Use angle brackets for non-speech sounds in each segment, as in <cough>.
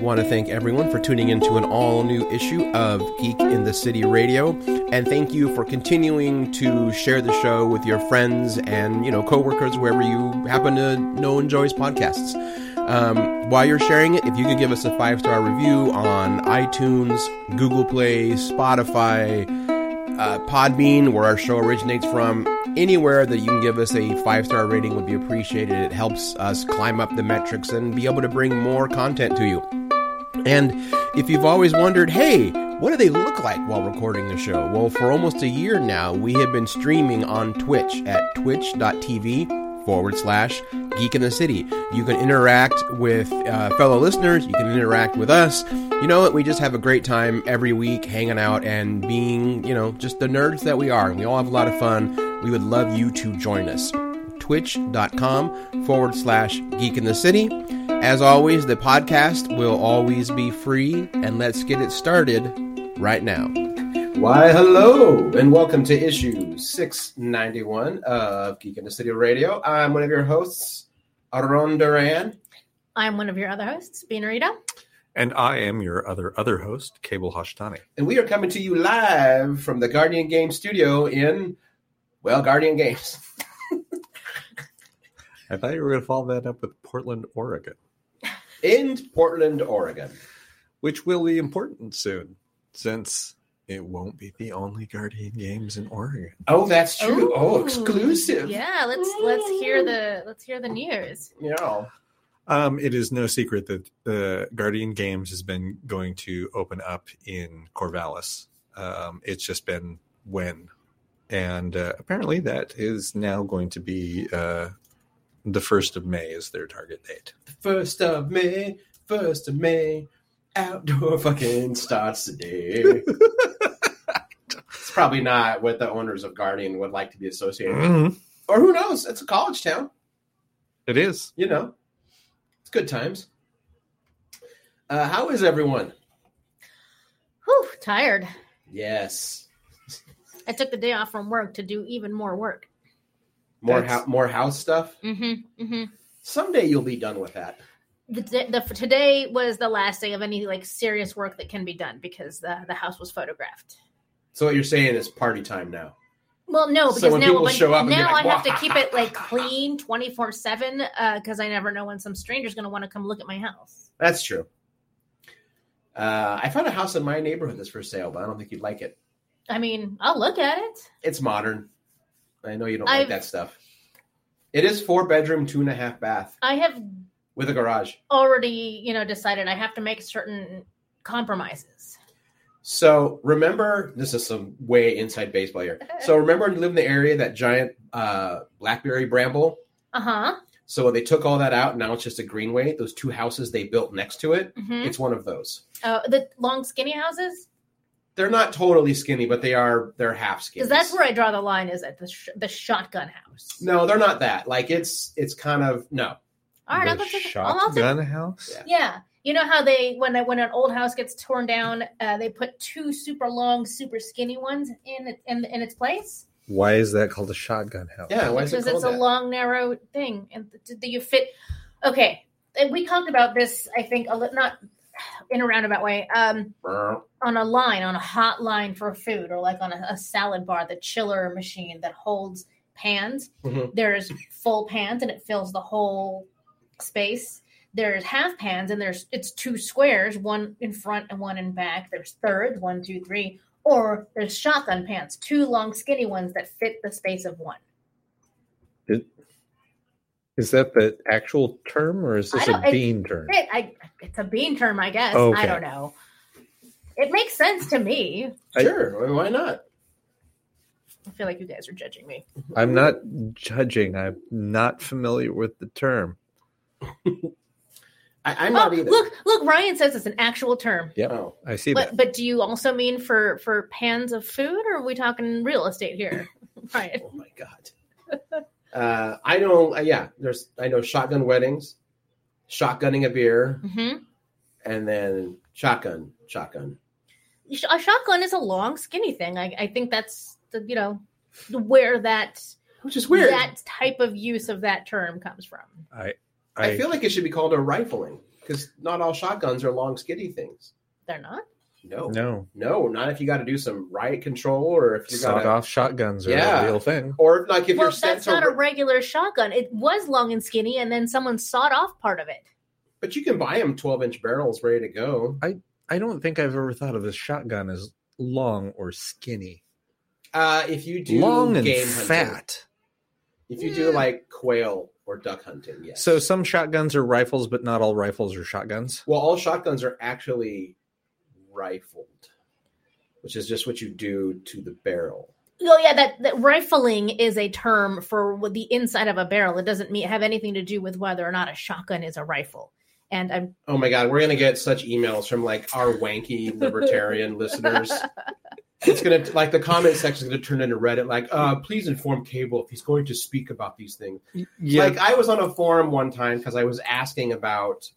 Want to thank everyone for tuning into an all new issue of Geek in the City Radio, and thank you for continuing to share the show with your friends and you know coworkers wherever you happen to know enjoys podcasts. Um, while you're sharing it, if you could give us a five star review on iTunes, Google Play, Spotify, uh, Podbean, where our show originates from, anywhere that you can give us a five star rating would be appreciated. It helps us climb up the metrics and be able to bring more content to you. And if you've always wondered, hey, what do they look like while recording the show? Well, for almost a year now, we have been streaming on Twitch at twitch.tv forward slash geek in the city. You can interact with uh, fellow listeners, you can interact with us. You know what? We just have a great time every week hanging out and being, you know, just the nerds that we are. And We all have a lot of fun. We would love you to join us. Twitch.com forward slash geek in the city. As always, the podcast will always be free, and let's get it started right now. Why, hello, and welcome to issue 691 of Geek in the City Radio. I'm one of your hosts, Aron Duran. I'm one of your other hosts, Beanarita. And I am your other other host, Cable Hashtani. And we are coming to you live from the Guardian Games studio in, well, Guardian Games. <laughs> I thought you were going to follow that up with Portland, Oregon, in Portland, Oregon. which will be important soon since it won't be the only Guardian games in Oregon. Oh, that's true. oh, exclusive. Yeah, let's let's hear the let's hear the news. Yeah. Um, it is no secret that the Guardian Games has been going to open up in Corvallis. Um, it's just been when, and uh, apparently that is now going to be uh, the first of May is their target date. First of May, first of May, outdoor fucking starts today. <laughs> it's probably not what the owners of Guardian would like to be associated with. Or who knows? It's a college town, It is. you know. It's good times. Uh, how is everyone? Whew, tired. Yes. I took the day off from work to do even more work. More That's- more house stuff. Mm-hmm. Mm-hmm. Someday you'll be done with that. The, the, today was the last day of any like serious work that can be done because the the house was photographed. So what you're saying is party time now. Well, no, because when now when- show up now like, I have to keep it like clean twenty four seven because I never know when some stranger's going to want to come look at my house. That's true. Uh, I found a house in my neighborhood that's for sale, but I don't think you'd like it. I mean, I'll look at it. It's modern. I know you don't like I've- that stuff. It is four bedroom, two and a half bath I have with a garage. already, you know, decided I have to make certain compromises. So remember, this is some way inside baseball here. <laughs> So remember, when you live in the area that giant uh, blackberry bramble. Uh huh. So they took all that out. Now it's just a greenway. Those two houses they built next to it. hmm It's one of those. Uh, the long skinny houses, They're not totally skinny, but they are. They're half skinny. because that's where I draw the line. Is at the sh- the shotgun house. No, they're not that. Like it's it's kind of no. All right, I'll the take. I'll, I'll shotgun house. Yeah. yeah, you know how they when when an old house gets torn down, uh, they put two super long, super skinny ones in in in its place Why is that called a shotgun house? Yeah, why is because called it's a long, narrow thing, and th- th- you fit. Okay, and we talked about this. I think a li- not <sighs> in a roundabout way. Um, on a line, on a hot line for food, or like on a, a salad bar, the chiller machine that holds pans. Mhm. There's full pans and it fills the whole space. There's half pans and there's it's two squares, one in front and one in back. There's thirds, one, two, three. Or there's shotgun pans, two long skinny ones that fit the space of one. Is that the actual term or is this a don't- it- bean term? It, I, it's a bean term, I guess. Okay. I don't know. It makes sense to me. I- Sure, why not? I feel like you guys are judging me. I'm not judging. I'm not familiar with the term. <laughs> I, I'm not oh, either. look, look, Ryan says it's an actual term. Yeah, Oh. I see But that. but do you also mean for for pans of food, or are we talking real estate here? <laughs> right. Oh my god. <laughs> uh, I know. Uh, yeah, there's. I know shotgun weddings, shotgunning a beer, hmm and then shotgun, shotgun. A shotgun is a long, skinny thing. I, I think that's the you know where that Which is weird. that type of use of that term comes from. I, I, I, feel like it should be called a rifling. because not all shotguns are long, skinny things. They're not. No, No, no, not if you got to do some riot control or if you got sawed-off shotguns or Yeah. a real thing. or like if well, you're sent that's to. not a regular shotgun. It was long and skinny, and then someone sawed off part of it. but you can buy them 12 inch barrels ready to go. I I don't think I've ever thought of a shotgun as long or skinny. Uh, if you do long and game hunting, fat. if you do like quail or duck hunting, yes. So some shotguns are rifles, but not all rifles are shotguns. well, all shotguns are actually rifled, which is just what you do to the barrel. Oh yeah, that, that rifling is a term for the inside of a barrel. It doesn't mean, have anything to do with whether or not a shotgun is a rifle. And I'm Oh my god, we're gonna get such emails from like our wanky libertarian <laughs> listeners. It's gonna like the comment section is gonna turn into Reddit. Like, uh, please inform Cable if he's going to speak about these things. Yeah, Like, I was on a forum one time because I was asking about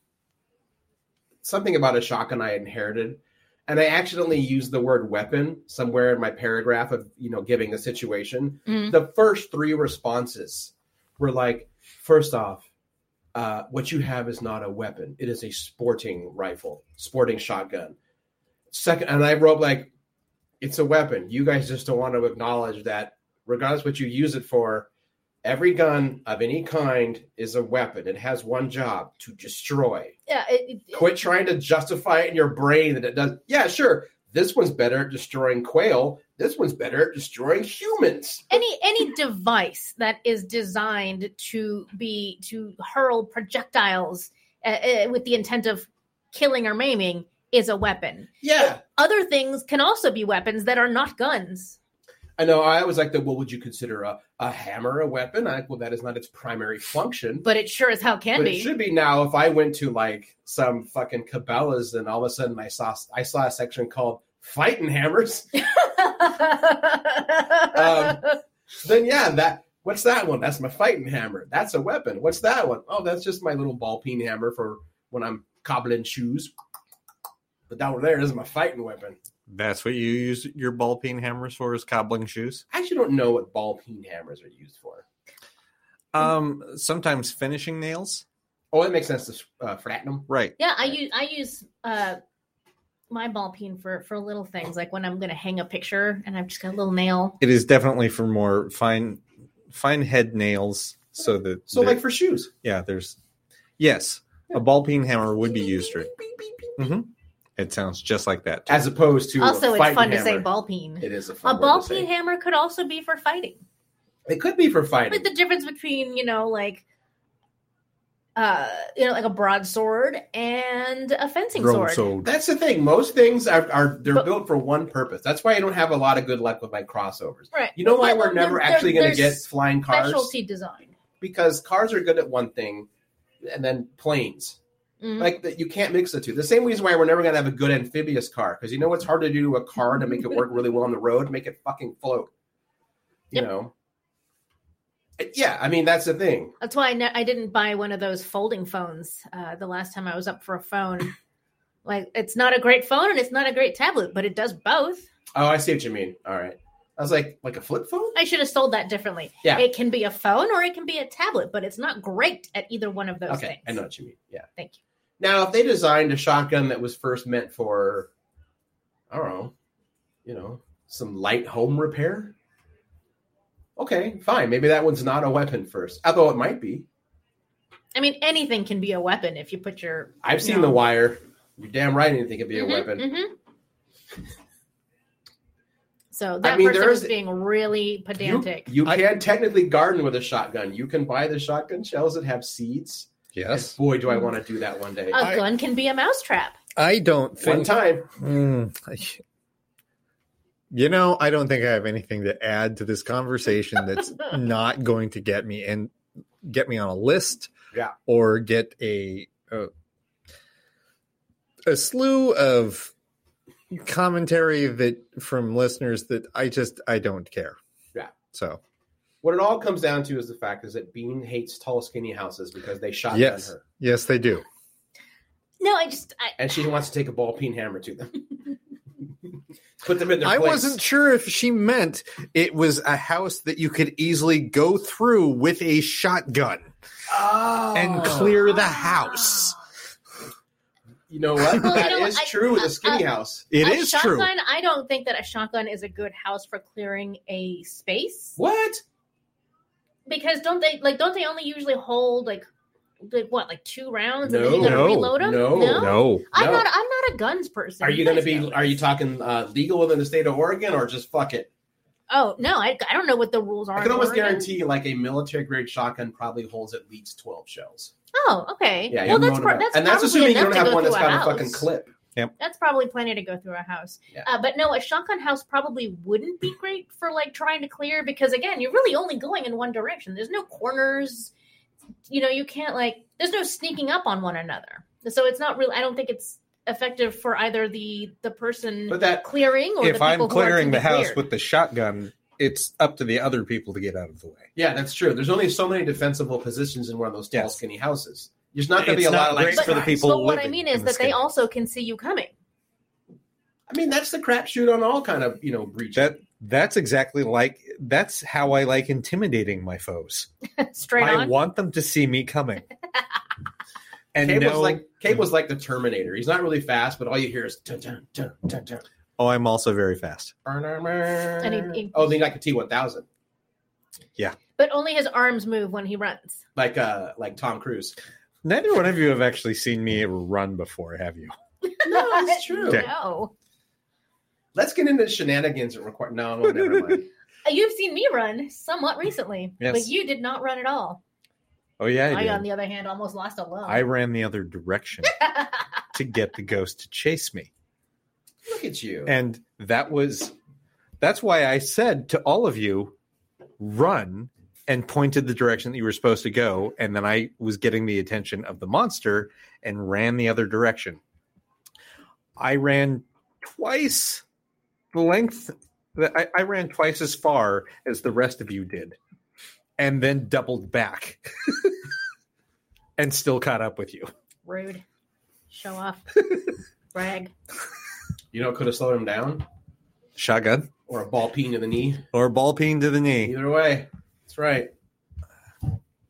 something about a shotgun I inherited, and I accidentally used the word weapon somewhere in my paragraph of you know giving the situation. Mm. The first three responses were like, first off, uh, what you have is not a weapon; it is a sporting rifle, sporting shotgun. Second, and I wrote like, it's a weapon. You guys just don't want to acknowledge that, regardless what you use it for. Every gun of any kind is a weapon. It has one job to destroy. yeah, it, it- Quit trying to justify it in your brain that it does. Yeah, sure. This one's better at destroying quail. This one's better at destroying humans. any any device that is designed to be to hurl projectiles uh, uh, with the intent of killing or maiming is a weapon. Yeah. Other things can also be weapons that are not guns. I know. I was like, the, well, would you consider a, a hammer a weapon? I, well, that is not its primary function. But it sure as hell can but be. it should be now. If I went to like some fucking Cabela's and all of a sudden I saw I saw a section called fighting hammers, <laughs> Um, then yeah, that what's that one? That's my fighting hammer. That's a weapon. What's that one? Oh, that's just my little ball peen hammer for when I'm cobbling shoes. But down there is my fighting weapon. That's what you use your ball peen hammers for is cobbling shoes. I actually don't know what ball peen hammers are used for. Um, sometimes finishing nails. Oh, that makes sense to uh, flatten them. Right. yeah, I use I use uh my ball peen for for little things like when I'm going to hang a picture and I've just got a little nail. It is definitely for more fine, fine head nails. So that So that- like for shoes. yeah, there's yes, a ball peen hammer would be used for. hmm It sounds just like that. too. As opposed to Also, a it's fighting fun to hammer. say ball peen. It is a fun A word ball to say. peen hammer could also be for fighting. It could be for fighting. But the difference between, you know, like uh you know, like a broadsword and a fencing sword. Broadsword. That's the thing. Most things are, are they're But- built for one purpose. That's why I don't have a lot of good luck with my crossovers. Right. You know why Yeah, we're well, never there- actually going to get flying cars? Specialty design. Because cars are good at one thing, and then planes. Mhm. Like that, you can't mix the two. The same reason why we're never going to have a good amphibious car. Because you know what's hard to do to a car to make it work really well on the road? Make it fucking float. You Yep. know. Yeah, I mean that's the thing. That's why I, ne- I didn't buy one of those folding phones uh, the last time I was up for a phone. <laughs> like, it's not a great phone and it's not a great tablet, but it does both. Oh, I see what you mean. All right. I was like, like a flip phone. I should have sold that differently. Yeah. It can be a phone or it can be a tablet, but it's not great at either one of those Okay, things. I know what you mean. Yeah. Thank you. Now, if they designed a shotgun that was first meant for, I don't know, you know, some light home repair, okay, fine. Maybe that one's not a weapon first, although it might be. I mean, anything can be a weapon if you put your. I've seen No. The Wire. You're damn right anything could be a Mhm, weapon. mhm. So that mean, person is- being really pedantic. you I- can technically garden with a shotgun. You can buy the shotgun shells that have seeds. Yes, Boy, do I want to do that one day. a I- gun can be a mousetrap. I don't one think. time. Mm, I- you know, I don't think I have anything to add to this conversation that's <laughs> not going to get me and get me on a list, Yeah. or get a a, a slew of commentary that from listeners that I just I don't care. Yeah. So What it all comes down to is the fact is that Bean hates tall, skinny houses because they shotgun yes, her. yes, they do. No, I just. I, and she wants to take a ball peen hammer to them. <laughs> Put them in their I place. wasn't sure if she meant it was a house that you could easily go through with a shotgun oh. and clear the house. You know what? Well, you know, is I- true with I- a skinny I- house. It a is true. shotgun, I don't think that a shotgun is a good house for clearing a space What? Because don't they like don't they only usually hold like like what like two rounds and No. then you gotta No. reload them? No. No. I'm not. I'm not a guns person. Are you going to be? know Are you talking uh, legal within the state of Oregon, or just fuck it? Oh no, I, I don't know what the rules are. I can almost Oregon. guarantee, like a military grade shotgun probably holds at least twelve shells. Oh, okay. Yeah, well, you that's, know pro- what I mean? that's and that's assuming you don't have one that's got a house. fucking clip. That's probably plenty to go through a house. Yeah. Uh, but no, a shotgun house probably wouldn't be great for like trying to clear because again, you're really only going in one direction. There's no corners. You know, you can't like. There's no sneaking up on one another. So it's not really. I don't think it's effective for either the the person But that clearing or If the I'm people clearing to the house cleared. with the shotgun, it's up to the other people to get out of the way. Yeah, that's true. There's only so many defensible positions in one of those tall, Yes. skinny houses. There's not going to be a lot of like. great for the people But what I mean in is the that they skin. also can see you coming. I mean, that's the crapshoot on all kind of you know breaches. That that's exactly like that's how I like intimidating my foes. <laughs> Straight on. I on. want them to see me coming. <laughs> and Cabe was know, like Cabe was like the Terminator. He's not really fast, but all you hear is dun, dun, dun, dun, dun. oh, I'm also very fast. And he- he- oh, then like a T one thousand, Yeah. but only his arms move when he runs. like uh like Tom Cruise. Neither one of you have actually seen me run before, have you? <laughs> No, that's true. Okay. No. Let's get into shenanigans and require. No, no, never mind. <laughs> Uh, You've seen me run somewhat recently, Yes. but you did not run at all. Oh yeah, I, I, on the other hand, almost lost a lung. I ran the other direction <laughs> to get the ghost to chase me. Look at you. And that was that's why I said to all of you, run and pointed the direction that you were supposed to go. And then I was getting the attention of the monster and ran the other direction. I ran twice the length that I, I ran twice as far as the rest of you did, and then doubled back <laughs> and still caught up with you. Rude. Show off. <laughs> Brag. you know, what could have slowed him down, Shotgun or a ball peen to the knee. or a ball peen to the knee. Either way, that's right.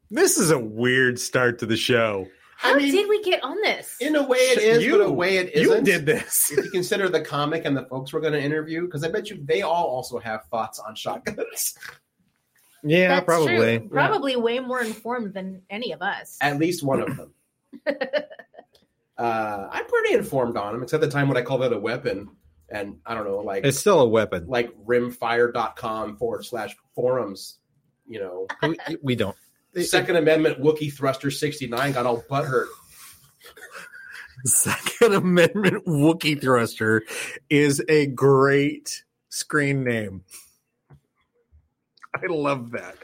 This is a weird start to the show. How I mean- did we get on this? In a way, it is, You- but a way it You did this. if you consider the comic and the folks we're going to interview, because I bet you they all also have thoughts on shotguns. Yeah, That's probably. true. Probably way more informed than any of us. At least one of them. <laughs> uh, I'm pretty informed on them, except the time when I called it a weapon, and I don't know, like It's still a weapon. like rimfire.com forward slash forums. You know, we, we don't. Second Amendment Wookie Thruster 69 got all butthurt. Second Amendment Wookie Thruster is a great screen name. I love that.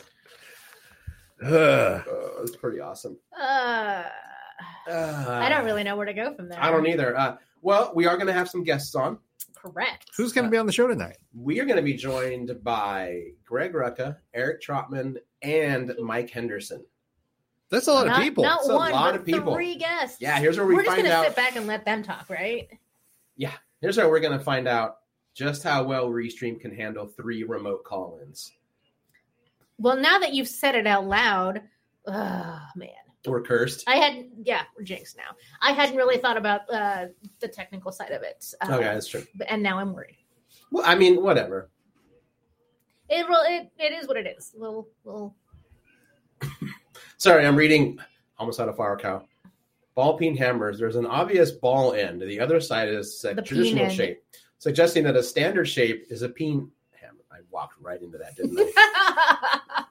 Ugh. Uh, it's pretty awesome. Uh, Uh, I don't really know where to go from there. I don't either. Uh, well, we are going to have some guests on. Correct. Who's going to be on the show tonight? We are going to be joined by Greg Rucka, Eric Trautmann, and Mike Henderson. That's a lot not, of people. Not It's a lot but of people. three guests. Yeah, here's where we We're just find gonna out. sit back and let them talk, right? Yeah, here's how we're going to find out just how well Restream can handle three remote call-ins. Well, now that you've said it out loud, oh man, We're cursed. I had yeah, we're jinxed now. I hadn't really thought about uh, the technical side of it, uh, Okay, that's true. but- and now I'm worried. Well, I mean, whatever. It will. It, it is what it is. We'll we'll <coughs> Sorry, I'm reading almost out of fire cow. Ball peen hammers. There's an obvious ball end. The other side is a The traditional shape, suggesting that a standard shape is a peen hammer. I walked right into that, didn't I?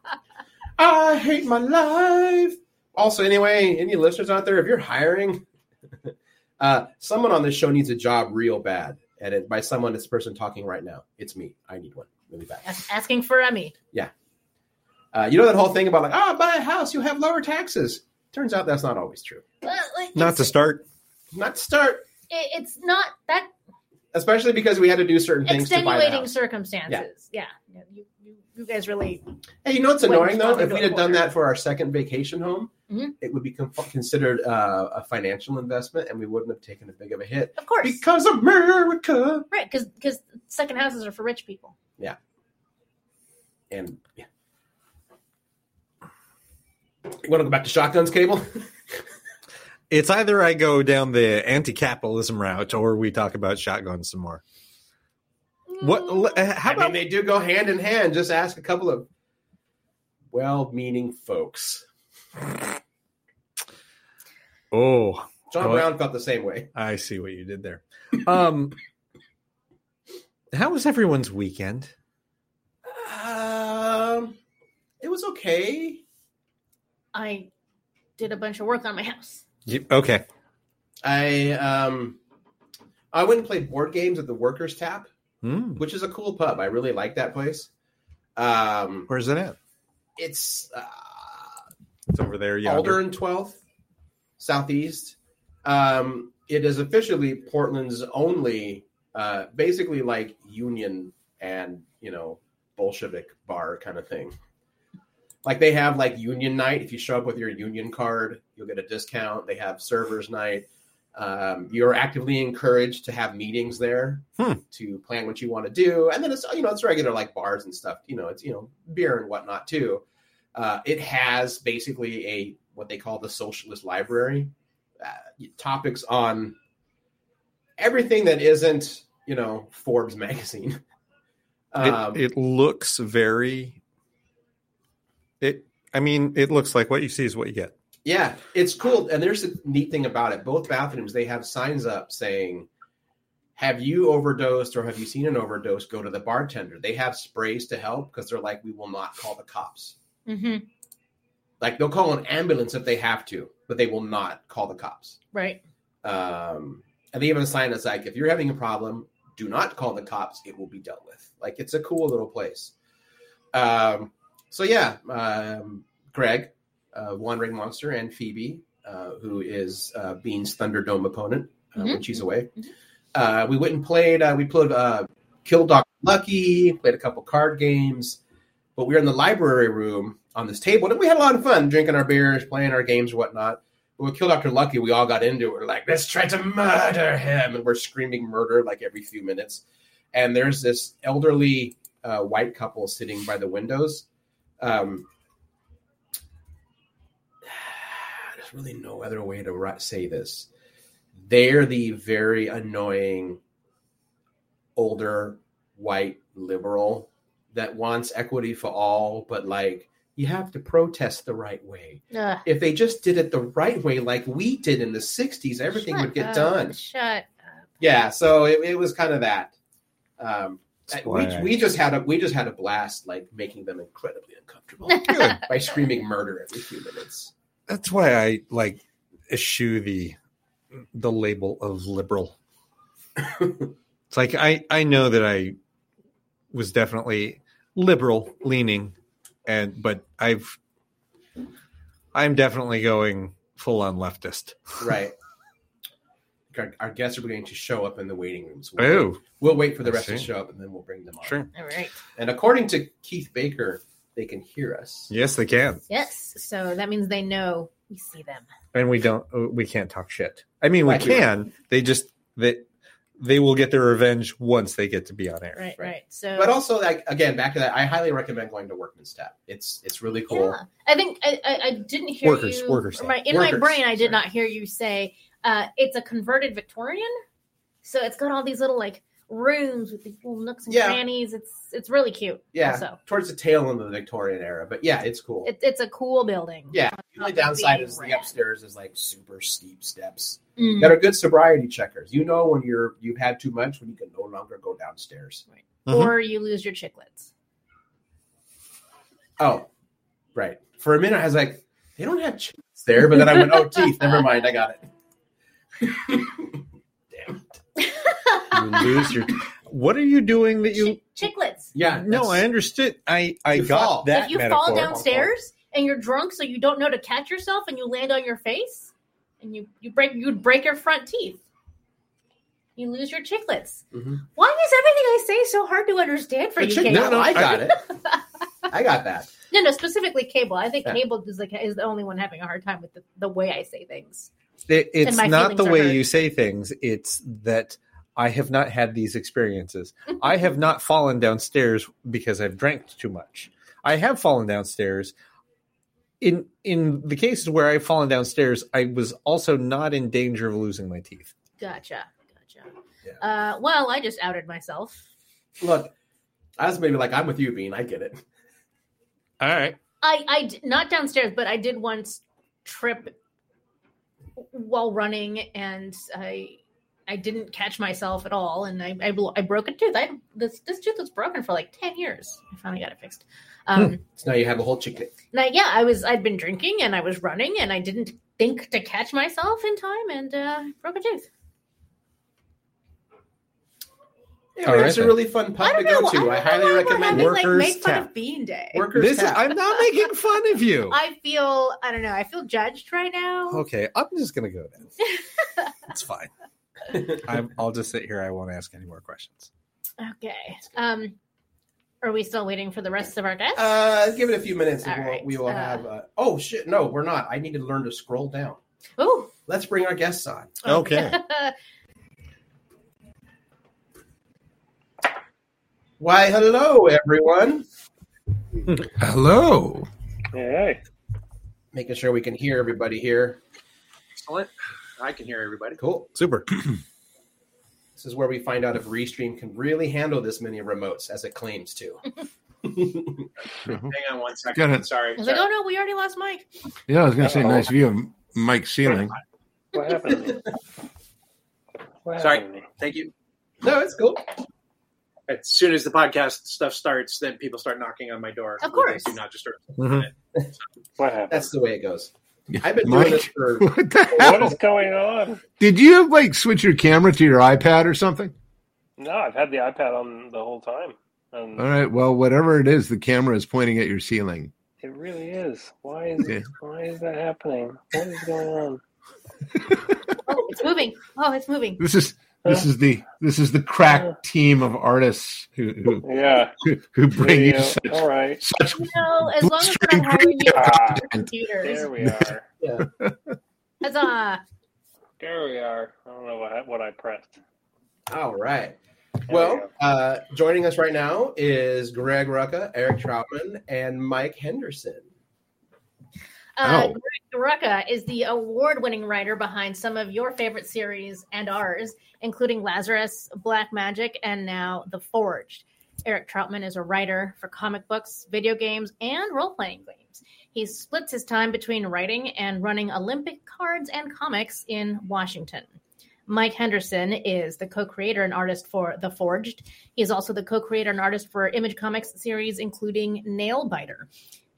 <laughs> I hate my life. Also, anyway, any listeners out there, if you're hiring, <laughs> uh, someone on this show needs a job real bad. And it, by someone, this person talking right now. It's me. I need one really bad. Asking for Emmy. Yeah. Uh, you know that whole thing about like, oh, buy a house, you'll have lower taxes. Turns out that's not always true. Well, like, Not to start. Not to start, it- it's not that especially because we had to do certain things to buy extenuating circumstances. Yeah, Yeah, You, you you guys really Hey, you know what's annoying though? If into we'd have done that for our second vacation home, Mhm. it would be con- considered uh, a financial investment, and we wouldn't have taken as big of a hit of course because America. right because because second houses are for rich people. Yeah, and yeah, you want to go back to shotguns, cable? <laughs> It's either I go down the anti-capitalism route or we talk about shotguns some more. What? uh, How I about mean, they do go hand in hand. Just ask a couple of well-meaning folks. Oh, John What? Brown felt the same way. I see what you did there. Um, how was everyone's weekend? Um, it was okay. I did a bunch of work on my house. You, okay. I um, I went and played board games at the Workers Tap, Hmm. which is a cool pub. I really like that place. Um, Where's it at? it's uh, It's over there. yeah. Alder and 12th, Southeast. Um, it is officially Portland's only, uh, basically like union and, you know, Bolshevik bar kind of thing. Like they have like union night. If you show up with your union card, you'll get a discount. They have servers night. Um, you're actively encouraged to have meetings there Hmm. to plan what you want to do. And then it's, you know, it's regular like bars and stuff, you know, it's, you know, beer and whatnot too. Uh, it has basically a what they call the socialist library, uh, topics on everything that isn't you know Forbes magazine. <laughs> Um, it, it looks very. It. I mean, it looks like what you see is what you get. yeah, it's cool. And there's a neat thing about it. Both bathrooms they have signs up saying, "Have you overdosed or have you seen an overdose? Go to the bartender." They have sprays to help because they're like, "We will not call the cops." Mm-hmm. Like they'll call an ambulance if they have to, but they will not call the cops. Right. Um, and they even a sign that's like, if you're having a problem, do not call the cops. It will be dealt with. Like it's a cool little place. Um, so yeah, um, Greg, uh, Wandering Monster, and Phoebe, uh, who is uh, Bean's Thunderdome opponent uh, when Mhm. she's away. Mhm. Uh, we went and played. Uh, we played uh, Kill Doctor Lucky. Played a couple card games. But we were in the library room on this table, and we had a lot of fun drinking our beers, playing our games, whatnot. But with Kill Doctor Lucky, we all got into it. We're like, let's try to murder him, and we're screaming murder like every few minutes. And there's this elderly uh, white couple sitting by the windows. Um, <sighs> there's really no other way to say this. They're the very annoying older white liberal that wants equity for all, but like you have to protest the right way. Ugh. If they just did it the right way, like we did in the '60s, everything Shut would get up. done. Shut up. Yeah, so it, it was kind of that. Um, we, we just had a we just had a blast, like making them incredibly uncomfortable <laughs> by screaming murder every few minutes. That's why I like eschew the the label of liberal. <laughs> it's like I I know that I was definitely liberal leaning, and but I've I'm definitely going full on leftist. Right. Our, our guests are going to show up in the waiting rooms. We'll, oh. wait, Oh, we'll wait for the I rest to show up, and then we'll bring them on. sure. All right. And according to Keith Baker, they can hear us. Yes, they can, Yes. So that means they know we see them. and we don't. We can't talk shit. I mean, we Right, we can. They just that they will get their revenge once they get to be on air. Right. Right. So. But also, like again, back to that, I highly recommend going to Workman's Tap. It's it's really cool. Yeah. I think I, I, I didn't hear Workers, you. workers. or my, in my brain, I did sorry. not hear you say uh, it's a converted Victorian. So it's got all these little like rooms with these little nooks and Yeah. crannies. It's it's really cute. Yeah, So towards the tail end of the Victorian era, but yeah, it's cool. it, it's a cool building. yeah, the only downside being is the upstairs is like super steep steps Mm. that are good sobriety checkers. You know when you're you've had too much when you can no longer go downstairs. Mhm. Or you lose your chiclets. Oh, right. For a minute, I was like, they don't have chips there, but then I went, oh, <laughs> teeth. Never mind, I got it. Damn. You lose your. What are you doing that you? Chi- chiclets. Yeah. No, I understood. I I got fall. that if you metaphor. fall downstairs and you're drunk, so you don't know to catch yourself, and you land on your face, and you you break you'd break your front teeth. You lose your chiclets. Mhm. Why is everything I say so hard to understand for The you? chick- no, no, I got <laughs> it. I got that. No, no, specifically cable. I think Yeah. cable is like is the only one having a hard time with the, the way I say things. It, it's not the way hurt. you say things. It's that I have not had these experiences. <laughs> I have not fallen downstairs because I've drank too much. I have fallen downstairs in in the cases where I've fallen downstairs, I was also not in danger of losing my teeth. Gotcha. Gotcha. Yeah. Uh, well, I just outed myself. Look, I was maybe like, I'm with you, Bean. I get it. All right. I I not downstairs, but I did once trip while running, and I I didn't catch myself at all, and I I, blo- I broke a tooth. I this this tooth was broken for like ten years. I finally got it fixed. Um, So now you have a whole chicken. now, yeah, I was I'd been drinking and I was running, and I didn't think to catch myself in time, and uh, broke a tooth. Yeah, All right, it's a really fun I pub to don't know. go to. I, I, highly know we're recommend having, it. like Workers make fun Tap. of Bean Day. Workers This is, Tap. I'm not making fun of you. <laughs> I feel I don't know. I feel judged right now. Okay, I'm just gonna go then. <laughs> It's fine. I'm, I'll just sit here. I won't ask any more questions. Okay. Um, are we still waiting for the rest of our guests? Uh, give it a few minutes and we'll, right, we will uh, have. Uh, oh, shit. No, we're not. I need to learn to scroll down. oh, Let's bring our guests on. Okay. <laughs> Why, hello, everyone. Hello. Hey, Making sure we can hear everybody here. Excellent. I can hear everybody. Cool. Super. <clears throat> This is where we find out if Restream can really handle this many remotes as it claims to. <laughs> Hang on one second. Got second. Sorry. I was like, oh no, we already lost Mike. Yeah, I was gonna say Uh-oh. nice view of Mike's ceiling. what happened? What Sorry. happened? Thank you. no, it's cool. As soon as the podcast stuff starts, then people start knocking on my door. Of course. Do not disturb. Mhm. What happened? That's the way it goes. I've been doing this for. <laughs> what the hell? is going on? Did you like switch your camera to your iPad or something? No, I've had the iPad on the whole time, and All right. Well, whatever it is, the camera is pointing at your ceiling. it really is. Why is Yeah. why is that happening? What is going on? <laughs> Oh, it's moving. Oh, it's moving. This is this is the this is the crack team of artists who who, Yeah. who, who bring you video. such, All right. such You know, as long as we're not having you Ah, computers. there we are. <laughs> Yeah. Huzzah. There we are. I don't know what I, what I pressed. All right. There Well, go. uh, joining us right now is Greg Rucka, Eric Trautmann, and Mike Henderson. Uh, Rucka is the award-winning writer behind some of your favorite series and ours, including Lazarus, Black Magic, and now The Forged. Eric Trautmann is a writer for comic books, video games, and role-playing games. He splits his time between writing and running Olympic cards and comics in Washington. Mike Henderson is the co-creator and artist for The Forged. He is also the co-creator and artist for Image Comics series, including Nailbiter.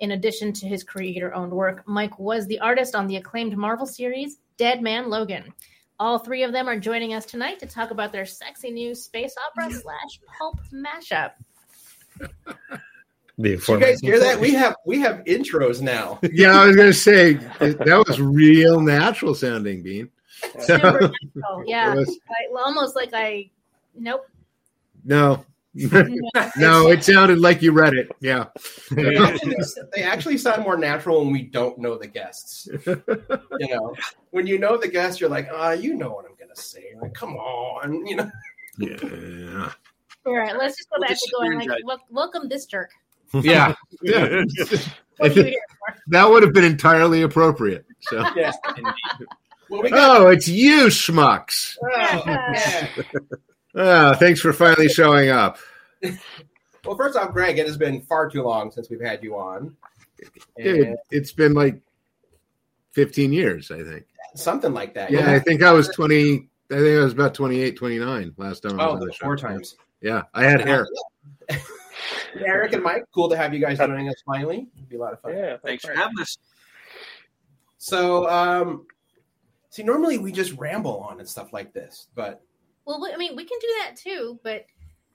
In addition to his creator owned work, Mike was the artist on the acclaimed Marvel series Dead Man Logan. All three of them are joining us tonight to talk about their sexy new space opera slash pulp mashup. The Did you guys hear that? We have we have intros now. <laughs> Yeah, I was gonna say that was real natural sounding, Bean. Super. <laughs> Yeah, It was- I, almost like I. Nope. no, no, it sounded like you read it. Yeah. They <laughs> actually, they actually sound more natural when we don't know the guests. You know, when you know the guests, you're like, ah, you know what I'm gonna say. Like, come on, you know. yeah. All right, let's just go We'll back just to going like, and wel- welcome this jerk. Yeah. <laughs> yeah. What are you here for? that would have been entirely appropriate. So, <laughs> Yeah. Well, we got. oh, it's you, schmucks. Oh, yeah. Oh, thanks for finally showing up. <laughs> Well, first off, Greg, it has been far too long since we've had you on. Dude, And it's been like 15 years, I think. something like that. Yeah, I think I was 20. I think I was about 28, 29 last time. I was Oh, on the four show. times. Yeah, I had hair. <laughs> Eric and Mike, cool to have you guys joining us finally. It'd be a lot of fun. Yeah. Thanks for having us. So, um, see, normally we just ramble on and stuff like this, but Well, I mean, we can do that too, but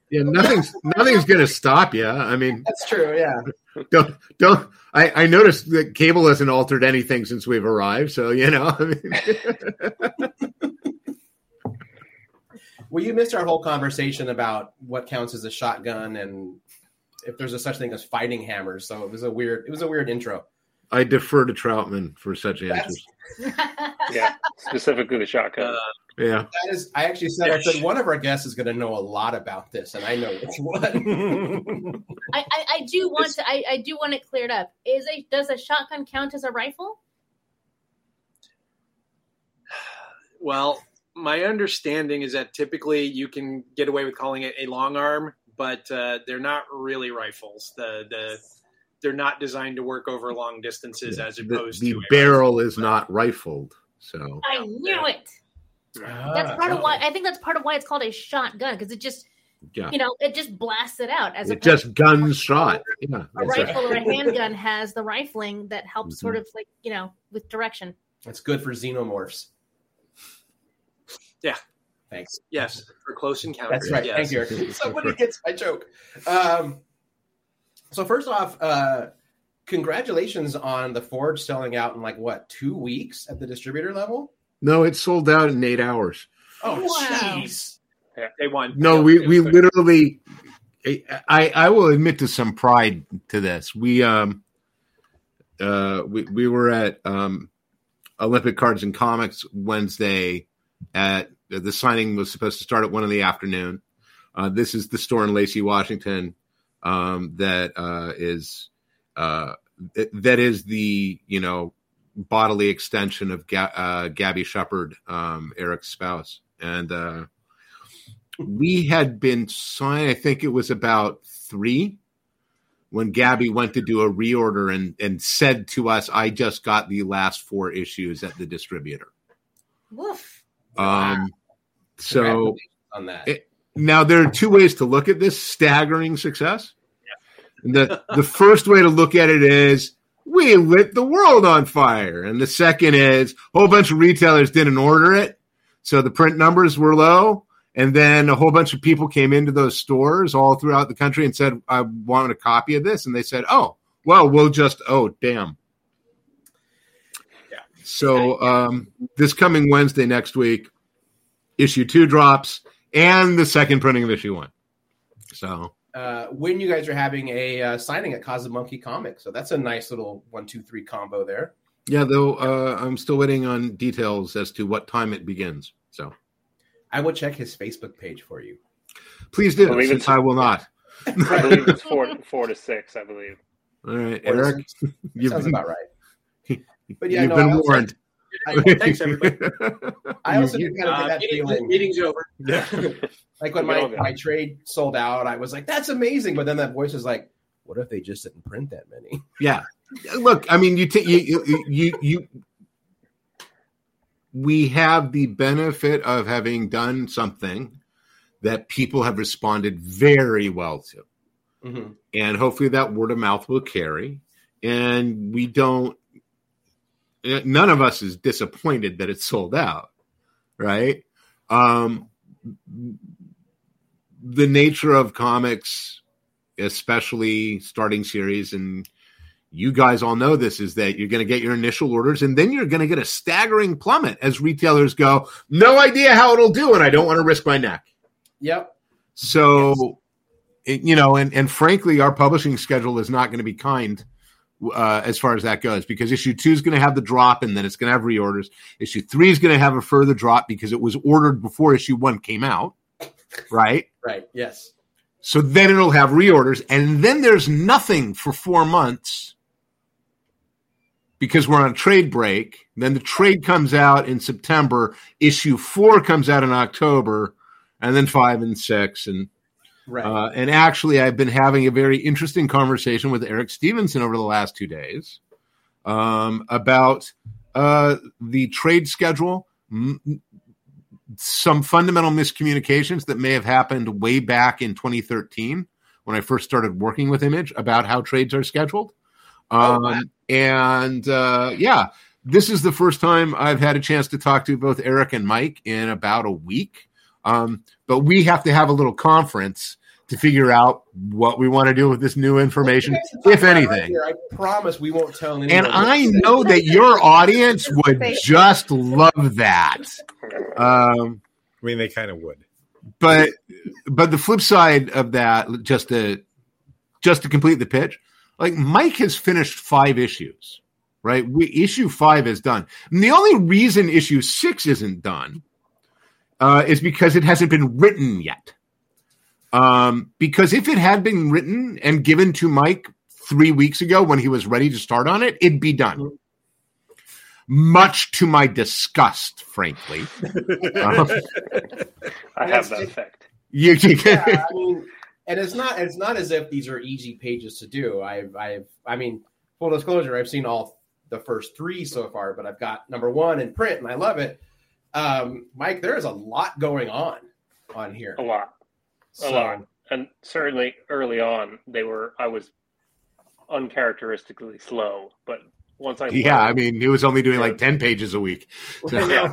Yeah, nothing's <laughs> nothing's gonna stop you. I mean, that's true. Yeah. don't don't. I I noticed that cable hasn't altered anything since we've arrived. So you know, I mean, <laughs> Well, you missed our whole conversation about what counts as a shotgun and if there's a such thing as fighting hammers. So it was a weird. It was a weird intro. I defer to Trautmann for such answers. Yeah. Specifically the shotgun. Uh, Yeah. That is, I actually said, I said one of our guests is going to know a lot about this, and I know which one. <laughs> I, I, I do want to. I, I do want it cleared up. Is a does a shotgun count as a rifle? Well, my understanding is that typically you can get away with calling it a long arm, but uh, they're not really rifles. The the they're not designed to work over long distances as opposed the to a barrel is not rifled. So I knew it. That's Ah, part of why I think that's part of why it's called a shotgun because it just yeah. you know it just blasts it out as It just gun shot. Yeah. a that's right. rifle or a <laughs> handgun has the rifling that helps sort of like you know with direction. It's good for xenomorphs. Yeah. Thanks. yes for close encounters. That's right. Yes. Thank you. <laughs> Somebody gets my joke. Um, so first off, uh, congratulations on the Forged selling out in like what two weeks at the distributor level. No, it sold out in eight hours. Oh, Wow. jeez. Yeah, they won. No, we we literally. I I will admit to some pride to this. We um uh we we were at um Olympic Cards and Comics Wednesday at the signing was supposed to start at one in the afternoon. Uh, this is the store in Lacey, Washington, um, that uh, is uh, th- that is the you know bodily extension of Ga- uh, Gabby Shepard, um, Eric's spouse, and uh, we had been signed. I think it was about three when Gabby went to do a reorder and and said to us, "I just got the last four issues at the distributor." Woof. Um, so on that. it- now there are two ways to look at this staggering success. And The the first way to look at it is we lit the world on fire, and the second is a whole bunch of retailers didn't order it, so the print numbers were low, and then a whole bunch of people came into those stores all throughout the country and said, "I want a copy of this," and they said, "Oh, well, we'll just oh damn." Yeah. So um, this coming Wednesday next week, issue two drops and the second printing of issue one. So uh, when you guys are having a uh, signing at Cosmic Monkey Comics, so that's a nice little one, two, three combo there. yeah, though uh, I'm still waiting on details as to what time it begins. So I will check his Facebook page for you. please do, Believe since I will not. I believe it's four four to six. I believe. All right, Or is Eric, <laughs> you've sounds been, about right. <laughs> But yeah, you've no, been I was warned. I- <laughs> thanks, everybody. I also You- kind of Uh, get that meeting- feeling. meeting's over. <laughs> like when my, my trade sold out, I was like, "That's amazing!" But then that voice was like, "What if they just didn't print that many?" <laughs> Yeah. Look, I mean, you, ta- you, you, you, you, we have the benefit of having done something that people have responded very well to. Mm-hmm. And hopefully that word of mouth will carry. And we don't, none of us is disappointed that it's sold out, right? Um, the nature of comics, especially starting series, and you guys all know this, is that you're going to get your initial orders and then you're going to get a staggering plummet as retailers go, no idea how it'll do, and I don't want to risk my neck. Yep. So, it, you know, and, and frankly, our publishing schedule is not going to be kind uh, as far as that goes because issue two is going to have the drop and then it's going to have reorders. Issue three is going to have a further drop because it was ordered before issue one came out, right? Right. Yes. So then it'll have reorders, and then there's nothing for four months because we're on a trade break. Then the trade comes out in September. Issue four comes out in October, and then five and six. And Right. uh, and actually, I've been having a very interesting conversation with Eric Stephenson over the last two days um, about uh, the trade schedule. M- some fundamental miscommunications that may have happened way back in 2013 when I first started working with Image about how trades are scheduled. Oh, Um, wow. And uh, yeah, this is the first time I've had a chance to talk to both Eric and Mike in about a week. Um, but we have to have a little conference to figure out what we want to do with this new information, You guys can talk if about it right anything. I promise we won't tell anyone. And I know that your audience would just love that. Um, I mean, they kind of would. but but the flip side of that, just to just to complete the pitch, like Mike has finished five issues, right? We issue five is done. And the only reason issue six isn't done uh, is because it hasn't been written yet. Um, because if it had been written and given to Mike three weeks ago when he was ready to start on it, it'd be done. Much to my disgust, frankly. <laughs> Um, I have that effect. you, yeah, I <laughs> mean, and it's not it's not as if these are easy pages to do. I've I've I mean, full disclosure, I've seen all the first three so far, but I've got number one in print and I love it. Um, Mike, there is a lot going on on here. A lot. A lot. And certainly early on, they were, I was uncharacteristically slow. But once I. yeah, I mean, he was only doing like 10 pages a week. <laughs> So- Yeah.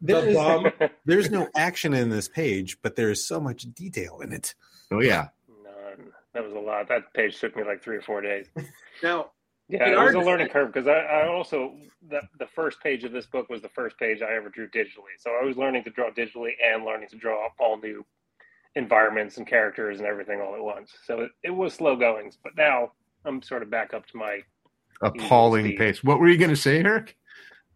There is- bum. <laughs> there's no action in this page, but there is so much detail in it. oh, yeah. None. That was a lot. That page took me like three or four days. Now, Yeah, In it was a learning curve because I, I also the the first page of this book was the first page I ever drew digitally. So I was learning to draw digitally and learning to draw all new environments and characters and everything all at once. So it, it was slow goings, but now I'm sort of back up to my Appalling pace. What were you going to say, Eric?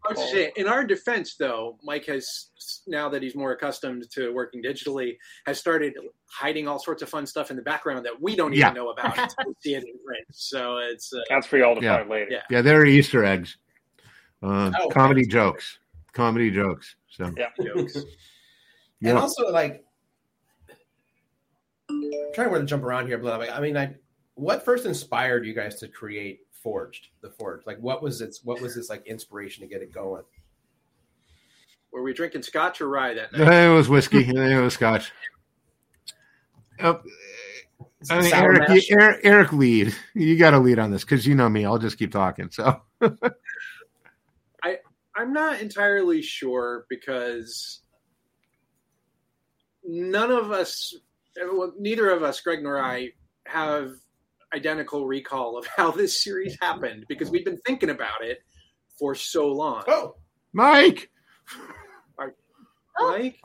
I was to say, in our defense, though, Mike has now that he's more accustomed to working digitally, has started hiding all sorts of fun stuff in the background that we don't even Yeah. know about until see it in print. So it's uh, that's for y'all to Yeah. find later. Yeah. Yeah, there are Easter eggs, uh, Oh, comedy right. jokes, comedy jokes. So, Yeah. jokes. And also, like, I'm trying to jump around here, but like, I mean, I what first inspired you guys to create Forged, the forge Like, what was its what was its like inspiration to get it going? Were we drinking scotch or rye that night? it was whiskey. it was scotch. Uh, I mean, Eric, you, Eric, Eric, lead. You got to lead on this because you know me. I'll just keep talking. So, <laughs> I'm not entirely sure because none of us, well, neither of us, Greg nor I, have identical recall of <laughs> how this series happened because we've been thinking about it for so long. Oh, Mike. Oh, Mike,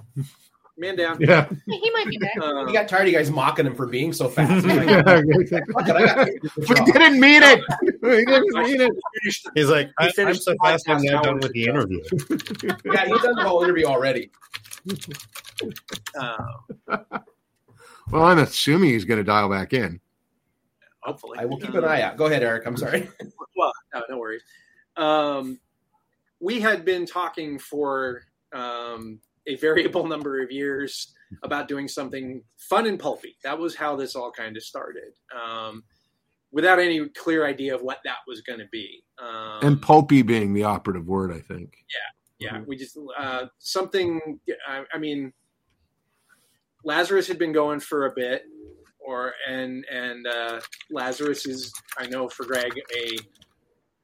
man down. Yeah. He might be back. Uh, he got tired of you guys mocking him for being so fast. <laughs> we Like, Fuck it, I got didn't mean it. We didn't mean it. He's like, He I, I'm finished so the fast. I'm podcast now done with the interview. <laughs> yeah, he's done the whole interview already. uh, Well, I'm assuming he's going to dial back in. Hopefully, I will keep an eye out. Go ahead, Eric. I'm sorry. <laughs> well, no, no worries. Um, we had been talking for um, a variable <laughs> number of years about doing something fun and pulpy. That was how this all kind of started, um, without any clear idea of what that was going to be. Um, And pulpy being the operative word, I think. Yeah, yeah, we just uh, something. I, I mean, Lazarus had been going for a bit, or and and uh, Lazarus is, I know for Greg, a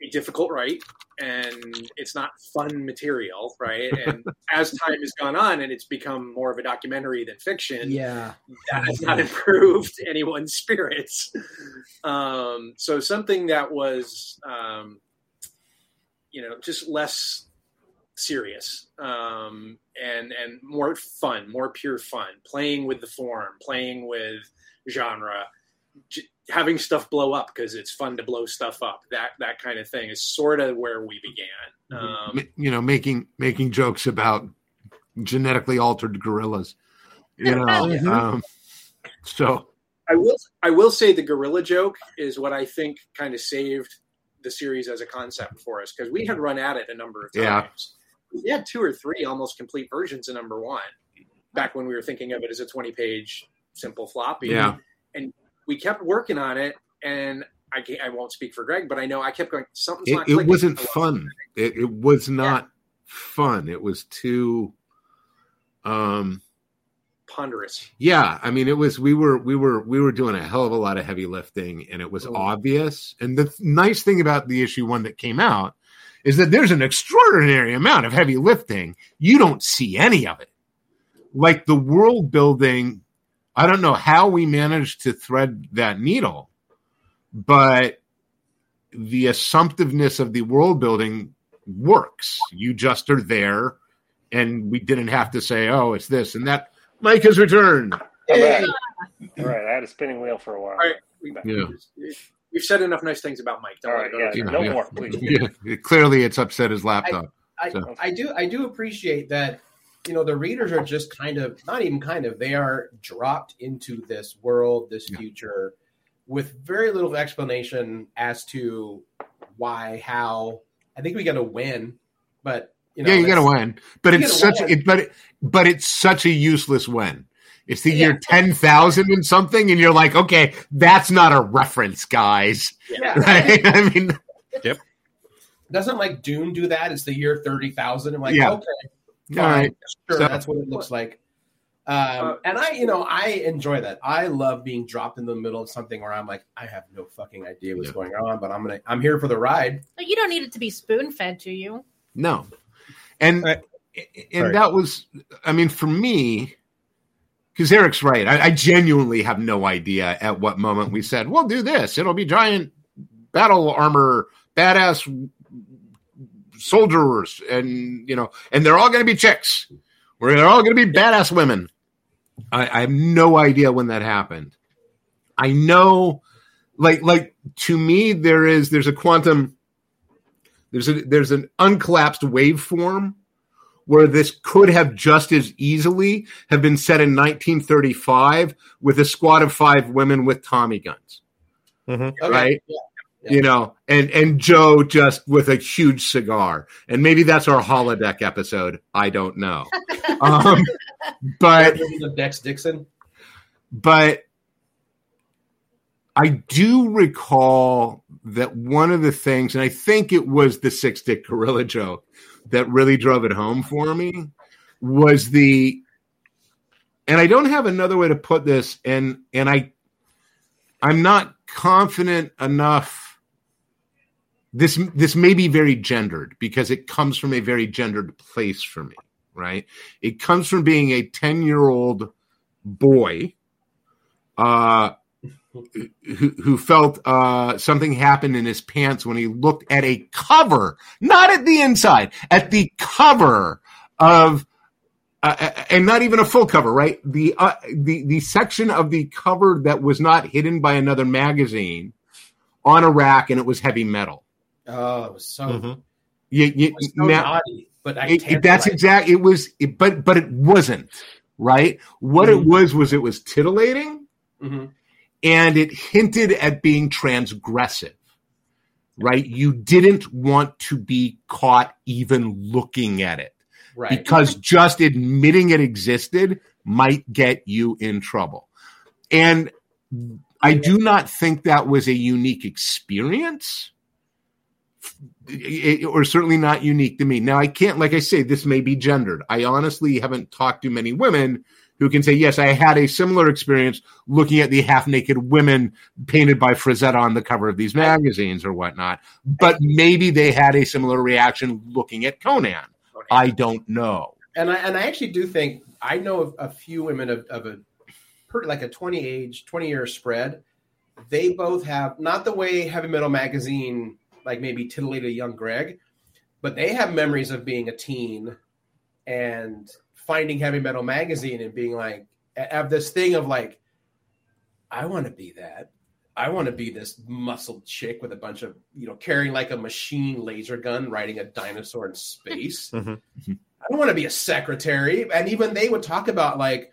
a difficult write, and it's not fun material, right? <laughs> And as time has gone on, and it's become more of a documentary than fiction, Yeah. that has not <laughs> improved <laughs> anyone's spirits. Um, so something that was, um, you know, just less serious um, and and more fun, more pure fun, playing with the form, playing with genre, j- having stuff blow up because it's fun to blow stuff up. That that kind of thing is sort of where we began. Um, you know, making making jokes about genetically altered gorillas. You know, um, so I will I will say the gorilla joke is what I think kind of saved the series as a concept for us because we had run at it a number of Yeah. times. We had two or three almost complete versions of number one back when we were thinking of it as a 20 page simple floppy. Yeah. And we kept working on it and I, can't, I won't speak for Greg, but I know I kept going, something's it, not it wasn't fun. It, it was not fun. It was too. Um. Ponderous. Yeah, I mean, it was. We were we were we were doing a hell of a lot of heavy lifting, and it was Oh. obvious. And the th- nice thing about the issue one that came out is that there's an extraordinary amount of heavy lifting. You don't see any of it. Like the world building, I don't know how we managed to thread that needle, but the assumptiveness of the world building works. You just are there, and we didn't have to say, "Oh, it's this and that." Mike has returned. I'm back. All right, I had a spinning wheel for a while. All right. We, Yeah. We've said enough nice things about Mike. Don't All worry, right, don't yeah, no more, please. Yeah, <laughs> clearly it's upset his laptop. I, So. I do I do appreciate that you know the readers are just kind of not even kind of they are dropped into this world, this Yeah. future, with very little explanation as to why, how. I think we got to win, but you know, yeah, you got to that's- win, but You it's gotta such win. it, but it, but it's such a useless win. It's the year ten thousand and something, and you're like, okay, that's not a reference, guys. Yeah, <laughs> Right? I mean, yep doesn't like Dune do that? It's the year thirty thousand. I'm like, Yeah. okay, all fine, right, sure, So- that's what it looks like. Um, Uh, and I, you know, I enjoy that. I love being dropped in the middle of something where I'm like, I have no fucking idea what's Yeah. going on, but I'm gonna, I'm here for the ride. But you don't need it to be spoon fed to you. no, and Right. and Sorry. that was, I mean, for me, because Eric's right. I, I genuinely have no idea at what moment we said, "We'll do this. It'll be giant battle armor, badass soldiers, and you know, and they're all going to be chicks. We're they're all going to be badass women." I, I have no idea when that happened. I know, like, like to me, there is there's a quantum, there's a there's an uncollapsed waveform where this could have just as easily have been set in 1935 with a squad of five women with Tommy guns, Mhm. Okay. right? Yeah. Yeah. You know, and and Joe just with a huge cigar, and maybe that's our holodeck episode. I don't know, <laughs> um, but of Dex Dixon. but I do recall that one of the things, and I think it was the six dick gorilla joke that really drove it home for me, was the, and I don't have another way to put this, and and I, I'm not confident enough. This this may be very gendered because it comes from a very gendered place for me, right? It comes from being a ten year old boy uh, who, who felt uh, something happened in his pants when he looked at a cover, not at the inside, at the cover of, uh, and not even a full cover, right? The uh, the the section of the cover that was not hidden by another magazine on a rack, and it was heavy metal. Oh, it was so, Mhm. You, you, it was so now- naughty, but I it, it- that's exact. It was, it, but but it wasn't right. What it Mhm. was was it was titillating, hmm and it hinted at being transgressive. Right, you didn't want to be caught even looking at it right. because just admitting it existed might get you in trouble. And I do not think that was a unique experience, It- or certainly not unique to me. Now, I can't, like I say, this may be gendered. I honestly haven't talked to many women who can say, yes, I had a similar experience looking at the half naked women painted by Frazetta on the cover of these magazines or whatnot. But maybe they had a similar reaction looking at Conan. I don't know. and I and I actually do think I know of a few women of, of a like a twenty age, twenty year spread. They both have not the way Heavy Metal Magazine like maybe titillated a young Greg, but they have memories of being a teen and finding Heavy Metal Magazine and being like have this thing of like, I want to be that. I want to be this muscled chick with a bunch of you know carrying like a machine laser gun, riding a dinosaur in space. <laughs> Mhm. I don't want to be a secretary. And even they would talk about like,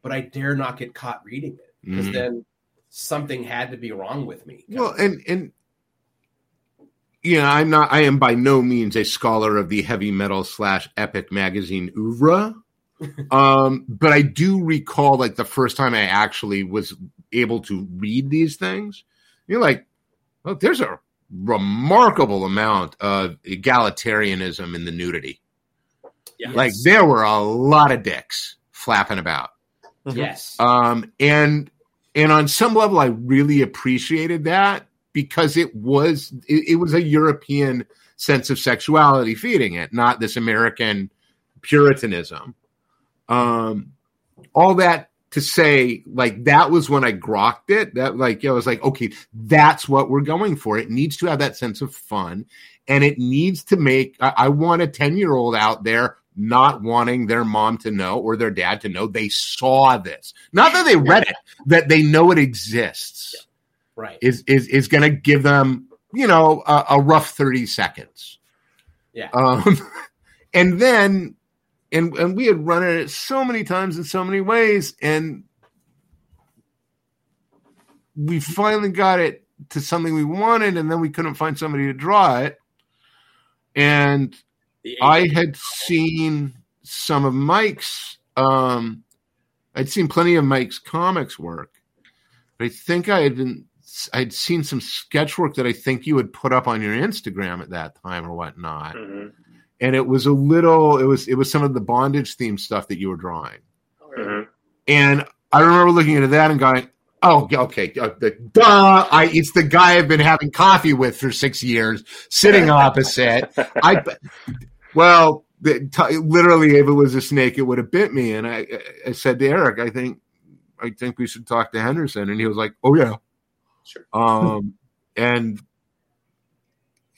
but I dare not get caught reading it because Mhm. then something had to be wrong with me. Well, and and you know, I'm not. I am by no means a scholar of the heavy metal slash epic magazine oeuvre, <laughs> um, but I do recall like the first time I actually was able to read these things. You're like, well, there's a remarkable amount of egalitarianism in the nudity. Yeah. Like there were a lot of dicks flapping about. yes, um, and and on some level i really appreciated that because it was it, it was a european sense of sexuality feeding it not this american puritanism. Um all that to say like that was when i grokked it. That like i was like okay that's what we're going for. It needs to have that sense of fun and it needs to make i, I want a 10 year old out there not wanting their mom to know or their dad to know they saw this. Not that they read it that they know it exists right. is is is going to give them you know a, a rough 30 seconds Yeah. um <laughs> and then and and we had run it so many times in so many ways, and we finally got it to something we wanted, and then we couldn't find somebody to draw it. And I had seen some of Mike's. Um, I'd seen plenty of Mike's comics work, but I think I had been. I'd seen some sketch work that I think you had put up on your Instagram at that time or whatnot, hmm and it was a little. It was it was some of the bondage theme stuff that you were drawing, hmm and I remember looking into that and going, "Oh, okay, uh, the, duh! I it's the guy I've been having coffee with for six years, sitting <laughs> opposite." I well, the, t- literally, if it was a snake, it would have bit me. And I, I said to Eric, I think, I think we should talk to Henderson. And he was like, "Oh yeah, Sure. um, and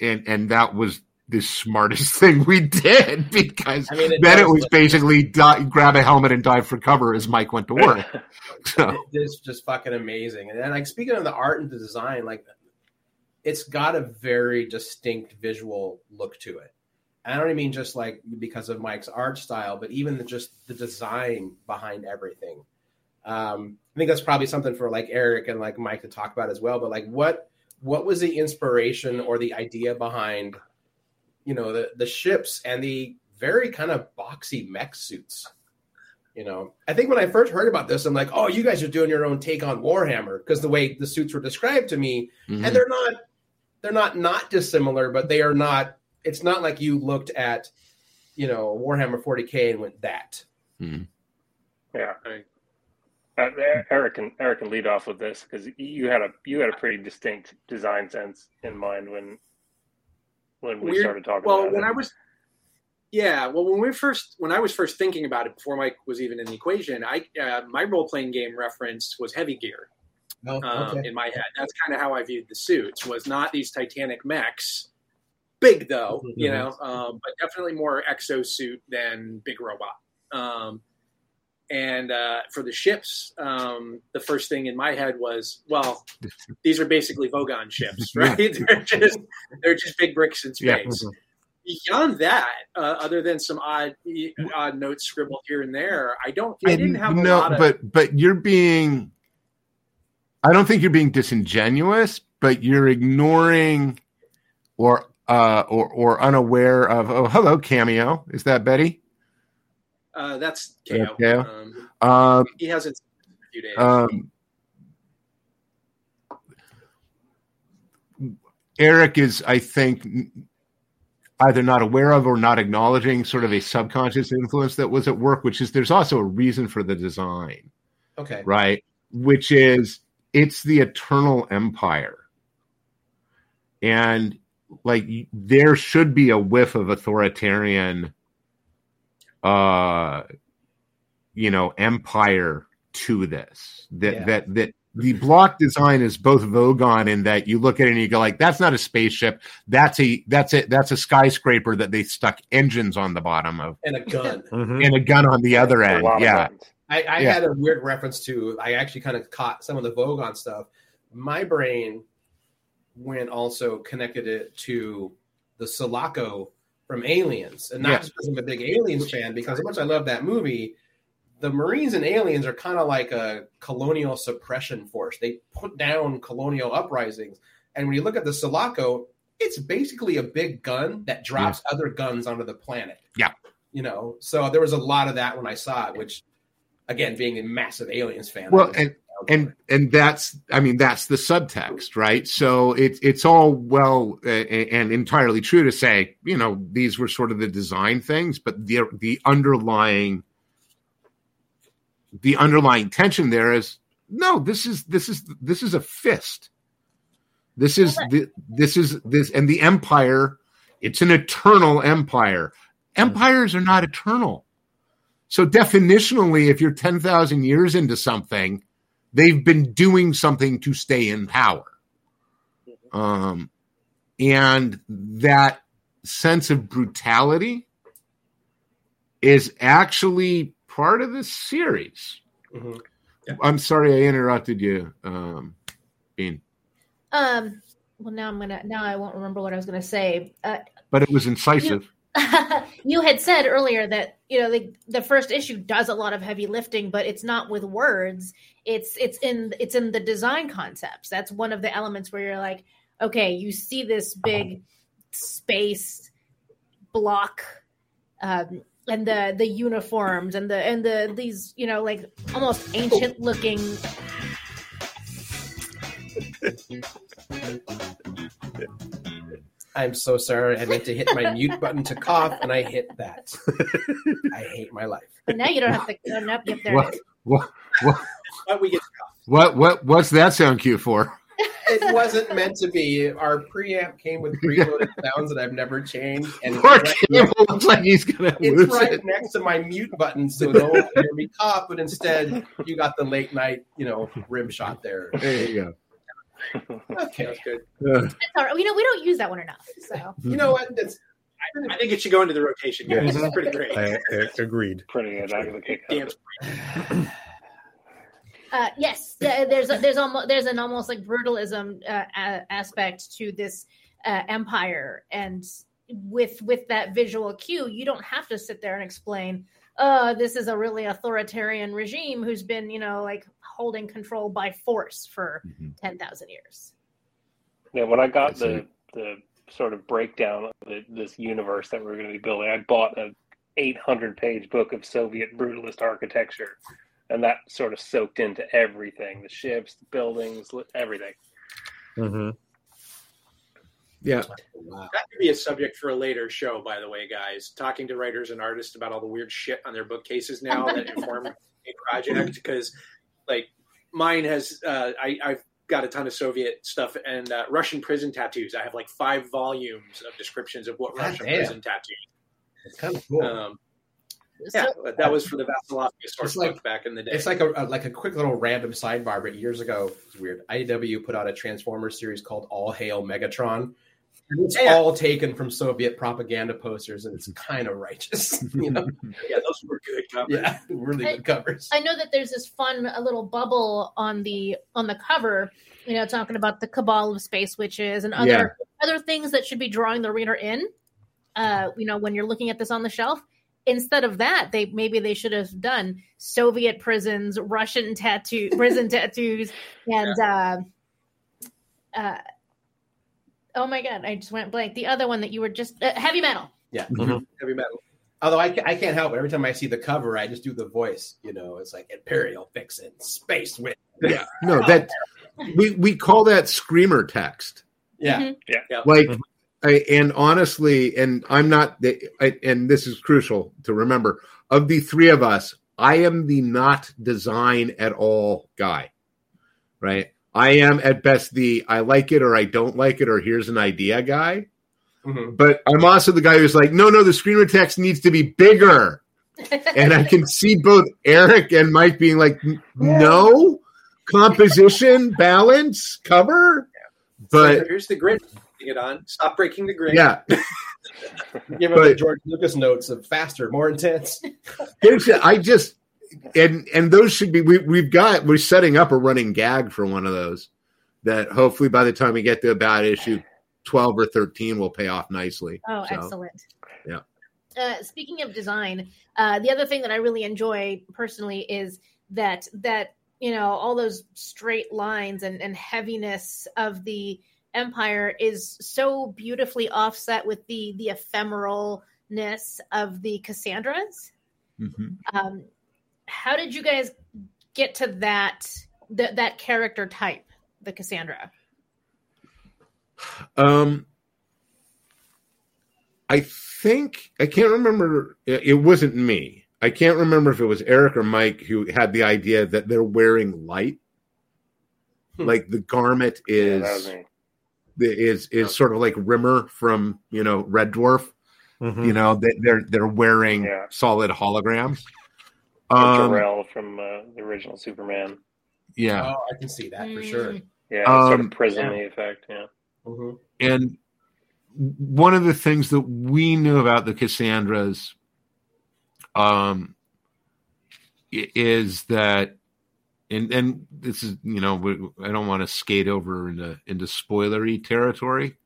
and and that was the smartest <laughs> thing we did <laughs> because I mean, it then it was look- basically di- grab a helmet and dive for cover as Mike went to work. <laughs> So, it is just fucking amazing. And then, like speaking of the art and the design, like it's got a very distinct visual look to it. And I don't even mean just like because of Mike's art style, but even the, just the design behind everything. Um, I think that's probably something for like Eric and like Mike to talk about as well. But like, what what was the inspiration or the idea behind, you know, the the ships and the very kind of boxy mech suits? You know, I think when I first heard about this, I'm like, oh, you guys are doing your own take on Warhammer because the way the suits were described to me, mhm. and they're not, they're not not dissimilar, but they are not. It's not like you looked at, you know, Warhammer 40k and went that. Mhm. Yeah. Right. Uh, Eric can Eric can lead off with this because you had a you had a pretty distinct design sense in mind when when we Weird- started talking well about when it. i was yeah well when we first when i was first thinking about it before mike was even in the equation i uh, my role-playing game reference was heavy gear Oh, um, in my head that's kind of how i viewed the suits was not these titanic mechs big though you Mhm. know um, but definitely more exosuit than big robot um, and uh, for the ships um, the first thing in my head was well these are basically vogon ships <laughs> right <laughs> they're just they're just big bricks in Yeah. space beyond that, uh, other than some odd odd notes scribbled here and there, I don't. I didn't have a no, lot of. but but you're being. I don't think you're being disingenuous, but you're ignoring, or uh, or or unaware of. Oh, hello, cameo. Is that Betty? Uh, that's Yeah, KO. KO. Um, Um, he hasn't seen it in a few days. um, Eric is, I think, either not aware of or not acknowledging sort of a subconscious influence that was at work, which is there's also a reason for the design. Okay. right? Which is it's the eternal empire. And like there should be a whiff of authoritarian uh you know empire to this that Yeah. that that the block design is both Vogon in that you look at it and you go like that's not a spaceship that's a that's it that's a skyscraper that they stuck engines on the bottom of And a gun. <laughs> Mhm. and a gun on the other end yeah. I, I Yeah. had a weird reference to. I actually kind of caught some of the Vogon stuff. My brain went also connected it to the Sulaco from Aliens, and not Yeah. just because I'm a big Aliens fan, because as much as I love that movie, the Marines and Aliens are kind of like a colonial suppression force. They put down colonial uprisings, and when you look at the Sulaco, it's basically a big gun that drops other guns onto the planet. Yeah. you know. So there was a lot of that when I saw it, which again, being a massive Aliens fan. Well, and and and that's i mean that's the subtext right? So it's it's all well uh, and entirely true to say you know these were sort of the design things but the the underlying the underlying tension there is no this is this is this is a fist. This is the, this is this and the empire it's an eternal empire. Empires are not eternal. So definitionally if you're 10,000 years into something they've been doing something to stay in power. Um, and that sense of brutality is actually part of this series. Mhm. I'm sorry I interrupted you, um, Bean, Um. Well, now I'm gonna. Now I won't remember what I was gonna say. Uh, but it was incisive. you <laughs> had said earlier that you know the, the first issue does a lot of heavy lifting but it's not with words. It's it's in it's in the design concepts. That's one of the elements where you're like okay you see this big space block um, and the the uniforms and the and the these you know like almost ancient looking <laughs> I'm so sorry. I meant to hit my mute button to cough, and I hit that. <laughs> I hate my life. and now you don't have to turn up yep there it What, is. what, what, But we get what, what, what's that sound cue for? It wasn't meant to be. Our preamp came with preloaded <laughs> sounds that I've never changed, and it's Poor right, Cable looks like he's gonna it's lose right it. next to my mute button, so no one can hear me cough. But instead, you got the late night, you know, rim shot there. There you Okay, that's good. go. Uh, all right. you know we don't use that one enough so you know what? That's I think it should go into the rotation, guys. It's pretty great. I, I agreed. Pretty good. I can kick Damn. Uh, yes, there's a, there's almost there's an almost like brutalism uh, a- aspect to this uh, empire, and with with that visual cue, you don't have to sit there and explain. Uh, this is a really authoritarian regime who's been, you know, like holding control by force for Mhm. ten thousand years. Yeah, when I got the the sort of breakdown of the, this universe that we're going to be building, I bought a 800 page book of Soviet brutalist architecture, and that sort of soaked into everything: the ships, the buildings, li- everything. hmm yeah. wow. That could be a subject for a later show, by the way, guys. Talking to writers and artists about all the weird shit on their bookcases now that inform a project. Because, like, mine has, uh, I, I've got a ton of Soviet stuff and uh, Russian prison tattoos. I have like five volumes of descriptions of what God Russian damn. prison tattoos. It's kind of cool. Um, yeah, but that was for the Vasilov source It's like- book back in the day. It's like a, a like a quick little random sidebar, but years ago, it's weird. IDW put out a Transformers series called All Hail Megatron. And it's Yeah. all taken from Soviet propaganda posters, and it's kind of righteous. <laughs> You know? <laughs> yeah, those were good covers. yeah, really good covers. I know that there's this fun a little bubble on the on the cover, you know, talking about the cabal of space witches and other Yeah. other things that should be drawing the reader in. Uh, you know, when you're looking at this on the shelf, instead of that, they maybe they should have done Soviet prisons, Russian tattoo, prison <laughs> tattoos, and uh, uh, oh my god, I just went blank. The other one that you were just uh, heavy metal. Yeah. Heavy metal. Although I, I can't help it. Every time I see the cover, I just do the voice. You know, it's like Imperial Vixen, Space Witch. Yeah. No, that we we call that screamer text. Yeah. Mhm. Like, Mhm. I, and honestly, and I'm not the, I, and this is crucial to remember. Of the three of us, I am the not design at all guy, right? I am at best the I like it or I don't like it or here's an idea guy. Mhm. But I'm also the guy who's like, no, no, the screamer text needs to be bigger. <laughs> and I can see both Eric and Mike being like, no, composition, balance, cover. But here's the grid. Putting it on. Stop breaking the grid. yeah, <laughs> Give them the George Lucas notes of faster, more intense. here's the, I just and and those should be we we've got we're setting up a running gag for one of those that hopefully by the time we get to about issue twelve or thirteen will pay off nicely. Oh, So, excellent. yeah. Uh, speaking of design, uh, the other thing that I really enjoy personally is that that you know all those straight lines and, and heaviness of the empire is so beautifully offset with the the ephemeralness of the Cassandras. mhm. Um, how did you guys get to that that that character type, the Cassandra? Um, I think I can't remember. It it wasn't me. I can't remember if it was Eric or Mike who had the idea that they're wearing light, Hmm. like the garment Yeah, is that was me. is is sort of like Rimmer from you know Red Dwarf. Mhm. You know they, they're they're wearing Yeah. solid holograms. Or Um, Jor-El from uh, the original Superman. yeah, Oh, I can see that for sure. Mm. Yeah, sort Um, of prism-y effect. Yeah. Mhm. and one of the things that we knew about the Cassandras um, is that, and and this is you know we, I don't want to skate over into into spoilery territory.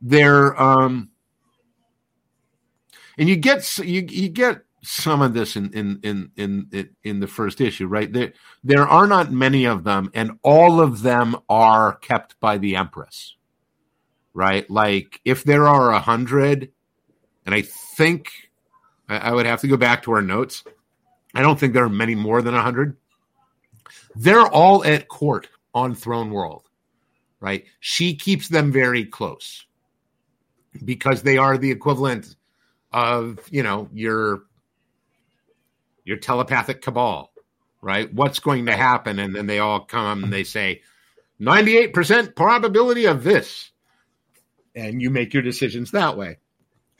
They're um, and you get you you get some of this in in in in in, the first issue, right? There there are not many of them, and all of them are kept by the Empress, right? Like if there are a hundred, and I think I, I would have to go back to our notes. I don't think there are many more than a hundred. They're all at court on Throne World, right? She keeps them very close because they are the equivalent of you know your your telepathic cabal right? What's going to happen? And then they all come and they say 98% probability of this. And you make your decisions that way.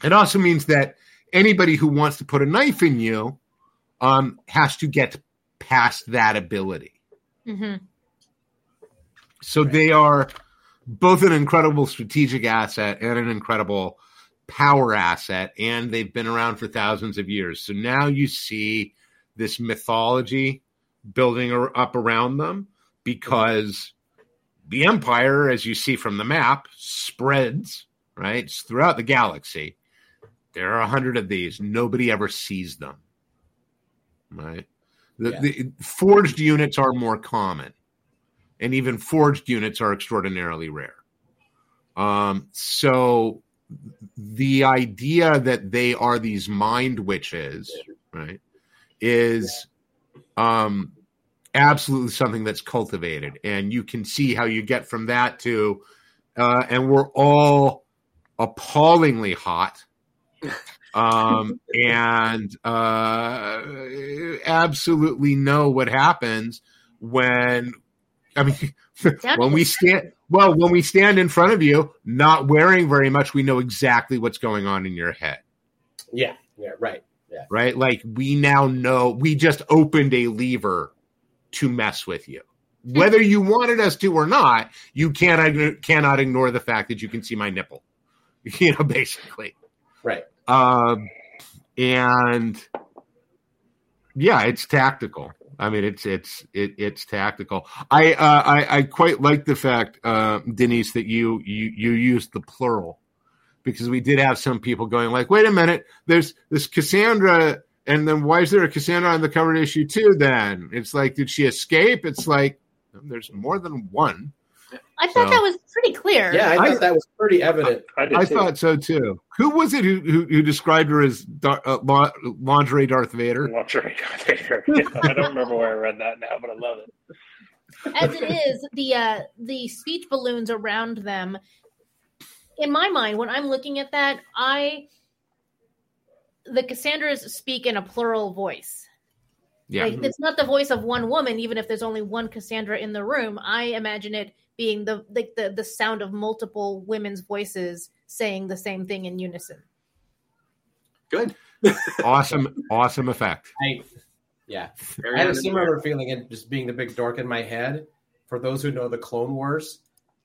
It also means that anybody who wants to put a knife in you um, has to get past that ability. Hmm so they are both an incredible strategic asset and an incredible power asset, and they've been around for thousands of years. So now you see this mythology building up around them because the empire, as you see from the map, spreads right it's throughout the galaxy. There are a hundred of these. Nobody ever sees them. Right. The, Yeah. the forged units are more common and even forged units are extraordinarily rare. Um, so the idea that they are these mind witches, right, is um, absolutely something that's cultivated, and you can see how you get from that to, uh, and we're all appallingly hot. <laughs> um, and uh, absolutely know what happens when I mean, <laughs> when we stand, well, when we stand in front of you, not wearing very much, we know exactly what's going on in your head, Yeah, yeah, right. Yeah. right? Like we now know we just opened a lever to mess with you. Whether you wanted us to or not, you can't cannot ignore the fact that you can see my nipple. <laughs> You know, basically. Right. Um, and yeah, it's tactical. I mean, it's it's it, it's tactical. I, uh, I I quite like the fact, uh, Denise, that you you you used the plural because we did have some people going like, "Wait a minute, there's this Cassandra, and then why is there a Cassandra on the cover issue too?" Then it's like, did she escape? It's like there's more than one. I thought So- that was pretty clear. Yeah, I I- thought that was pretty evident. I did I thought so too. Who was it who who, who described her as Dar- uh, la- lingerie Darth Vader? I'm not sure. Yeah, I don't remember where I read that now, but I love it. As it is, the uh, the speech balloons around them. In my mind, when I'm looking at that, I the Cassandras speak in a plural voice. Yeah, Like, it's not the voice of one woman, even if there's only one Cassandra in the room. I imagine it being the like the, the sound of multiple women's voices saying the same thing in unison. Good. <laughs> awesome, awesome effect. I, yeah, Very I had a similar feeling, and just being the big dork in my head. For those who know the Clone Wars,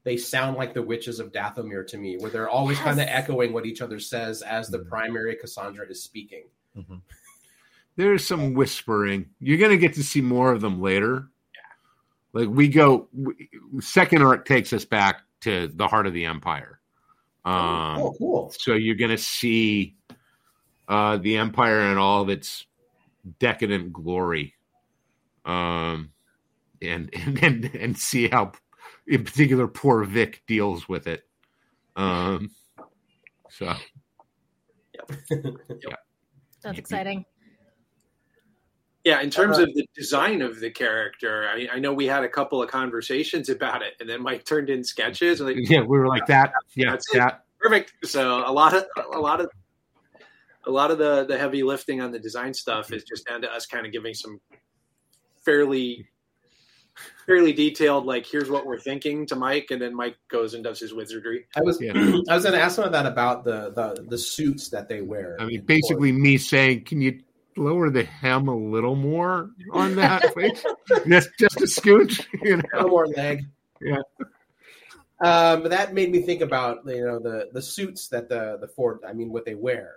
they sound like the witches of Dathomir to me, where they're always kind of echoing what each other says as the primary Cassandra is speaking. There's some whispering. You're going to get to see more of them later. Like we go, we, second arc takes us back to the heart of the empire. Um, oh, cool. So you're going to see uh, the empire and all of its decadent glory, um, and, and <laughs> and and see how, in particular, poor Vic deals with it. Um, so <laughs> yeah That's exciting. Yeah, in terms Uh, of the design of the character, I, I know we had a couple of conversations about it, and then Mike turned in sketches. And like, yeah, we were like that. Yeah, That's it. perfect. So a lot of a lot of a lot of the the heavy lifting on the design stuff is just down to us kind of giving some fairly fairly detailed like here's what we're thinking to Mike, and then Mike goes and does his wizardry. I was Yeah. <clears throat> I was going to ask some of that about the, the the suits that they wear. I mean, in basically, me saying, "Can you lower the hem a little more on that, <laughs> please? just just a scooch." <laughs> You a know, little more leg. Yeah. Um, but that made me think about you know the the suits that the the Forged. I mean, what they wear.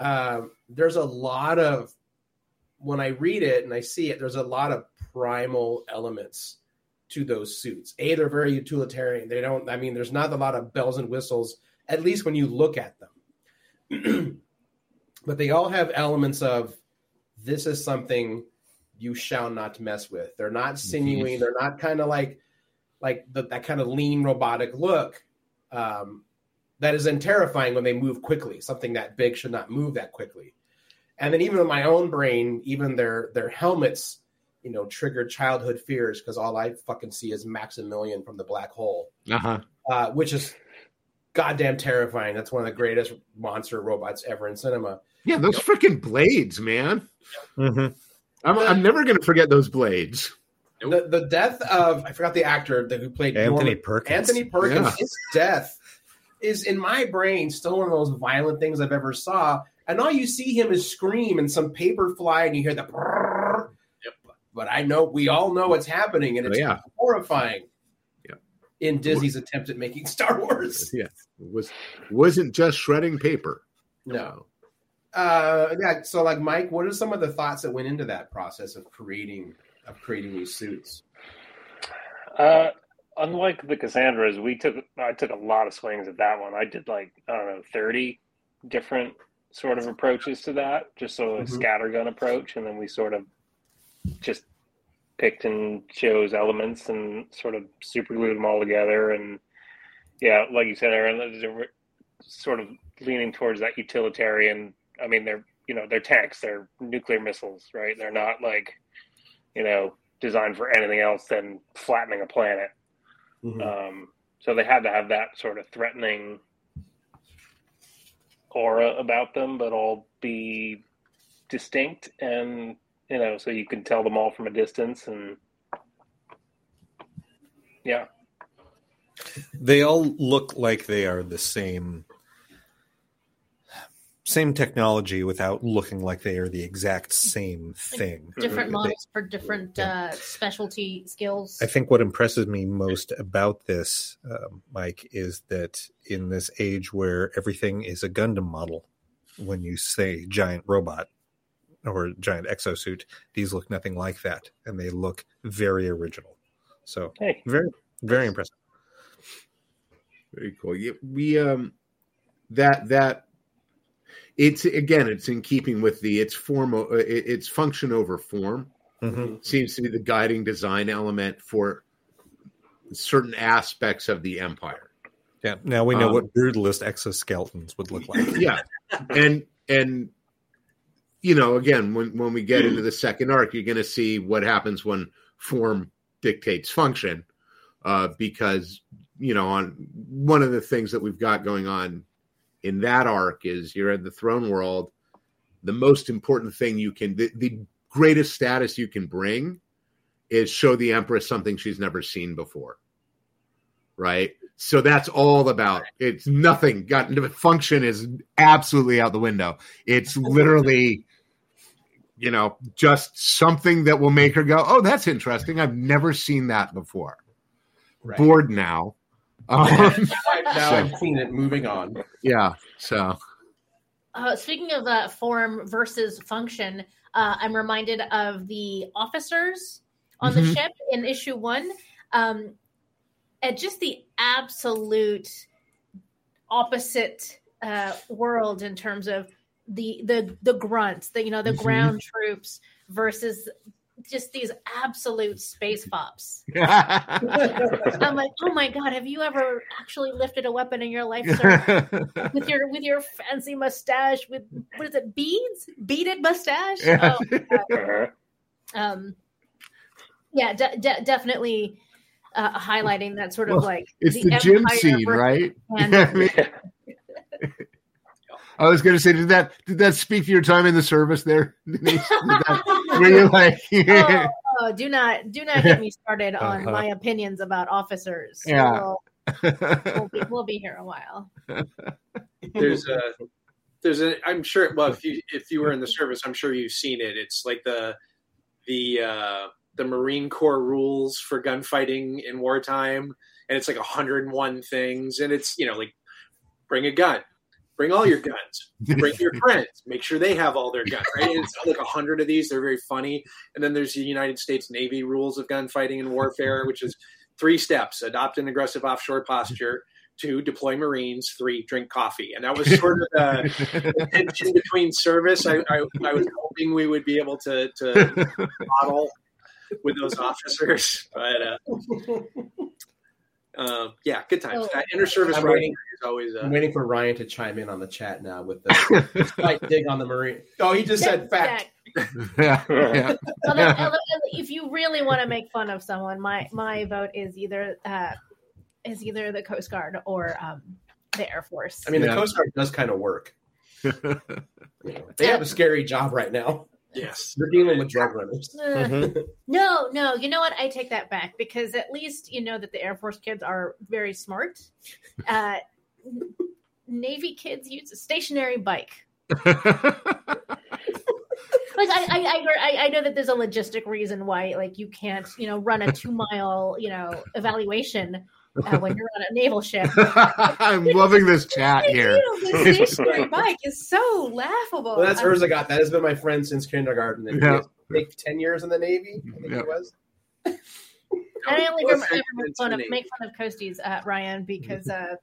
Um, there's a lot of when I read it and I see it. There's a lot of primal elements to those suits. A, they're very utilitarian. They don't. I mean, there's not a lot of bells and whistles. At least when you look at them. <clears throat> but they all have elements of this is something you shall not mess with. They're not sinewy. They're not kind of like like the, that kind of lean robotic look um, that is then terrifying when they move quickly. Something that big should not move that quickly. And then even in my own brain, even their their helmets, you know, trigger childhood fears because all I fucking see is Maximilian from the black hole, Uh-huh. uh, which is goddamn terrifying. That's one of the greatest monster robots ever in cinema. Yeah, those freaking blades, man. Mhm. I'm, I'm never going to forget those blades. The the death of I forgot the actor that who played Anthony Norman- Perkins. Anthony Perkins. Yeah. His death is in my brain still one of those violent things I've ever saw. And all you see him is scream and some paper fly, and you hear the. brrrr. But I know we all know what's happening, and Oh, it's yeah. horrifying. Yeah. In Disney's attempt at making Star Wars. <laughs> Yeah, it was wasn't just shredding paper. No. Uh, yeah. So, like, Mike, what are some of the thoughts that went into that process of creating of creating these suits? Uh, unlike the Cassandras, we took I took a lot of swings at that one. I did like I don't know thirty different sort of approaches to that, just so a Mhm. scattergun approach, and then we sort of just picked and chose elements and sort of super glued them all together. And yeah, like you said, Aaron, there's a re- sort of leaning towards that utilitarian. I mean, they're you know they're tanks, they're nuclear missiles, right? They're not like you know designed for anything else than flattening a planet. Um, so they had to have that sort of threatening aura about them, but all be distinct and you know, so you can tell them all from a distance and yeah. They all look like they are the same same technology without looking like they are the exact same thing. Different They- models for different uh, specialty skills. I think what impresses me most about this, um, Mike, is that in this age where everything is a Gundam model, when you say giant robot or giant exosuit, these look nothing like that, and they look very original. So Hey. very, very impressive. Very cool. Yeah, we um that that it's again it's in keeping with the its form it's function over form Mhm. seems to be the guiding design element for certain aspects of the empire. Yeah. Now we know Um, what brutalist exoskeletons would look like. Yeah. and and you know again when when we get into the second arc you're going to see what happens when form dictates function uh because you know on one of the things that we've got going on in that arc is you're in the throne world. The most important thing you can the, the greatest status you can bring is show the empress something she's never seen before right? So that's all about it's nothing got function is absolutely out the window. It's literally you know just something that will make her go oh that's interesting i've never seen that before Right. bored now <laughs> um, now I've seen it. Moving on. yeah so Uh, speaking of uh, form versus function, uh, I'm reminded of the officers on the Mhm. ship in issue one, um, at just the absolute opposite uh, world in terms of the the the grunts, the you know the Mhm. ground troops versus just these absolute space fops. <laughs> I'm like, oh my god, have you ever actually lifted a weapon in your life, sir? with your with your fancy mustache with what is it beads beaded mustache Yeah. oh, Uh-huh. um yeah de- de- definitely uh, highlighting that sort of Well, like it's the, gym empire scene versus right Canada. <laughs> I mean, I was going to say, did that did that speak to your time in the service there, Denise? That- were you like, oh, <laughs> oh, do not do not get me started <laughs> on Uh-huh. my opinions about officers Yeah. we'll, we'll, <laughs> be, we'll be here a while there's a there's a i'm sure well if you if you were in the service i'm sure you've seen it it's like the the uh the marine corps rules for gunfighting in wartime and it's like 101 things and it's you know like bring a gun bring all your guns bring your <laughs> friends make sure they have all their guns right And it's like a hundred of these they're very funny and then there's the united states navy rules of gunfighting and warfare which is three steps adopt an aggressive offshore posture two, deploy Marines. Three, drink coffee. And that was sort of the <laughs> tension between service. I, I, I was hoping we would be able to, to <laughs> model with those officers. But uh, uh, yeah, good times. Oh. That inter-service I'm writing waiting- is always uh, I'm waiting for Ryan to chime in on the chat now with the <laughs> slight dig on the marine. Oh, he just said fact. <laughs> yeah, yeah. Although, although, if you really want to make fun of someone, my my vote is either uh, is either the Coast Guard or um, the Air Force. I mean, Yeah. the Coast Guard does kind of work. <laughs> They have a scary job right now. Yes. you're dealing with drug runners. Uh, <laughs> Mhm. no, no, you know what? I take that back because at least you know that the Air Force kids are very smart. <laughs> Uh, Navy kids use a stationary bike. <laughs> Like I, I, I, I- I know that there's a logistic reason why, like, you can't, you know, run a two mile, you know, evaluation uh, when you're on a naval ship. <laughs> I'm loving this chat here. the <laughs> stationary bike is so laughable. Well, that's hers. I'm- got. That has been my friend since kindergarten. And Yeah. he like, 10 years in the Navy, I think Yeah. it was. And I only Well, remember, ever make fun of Navy. make fun of Coasties, uh, Ryan, because uh,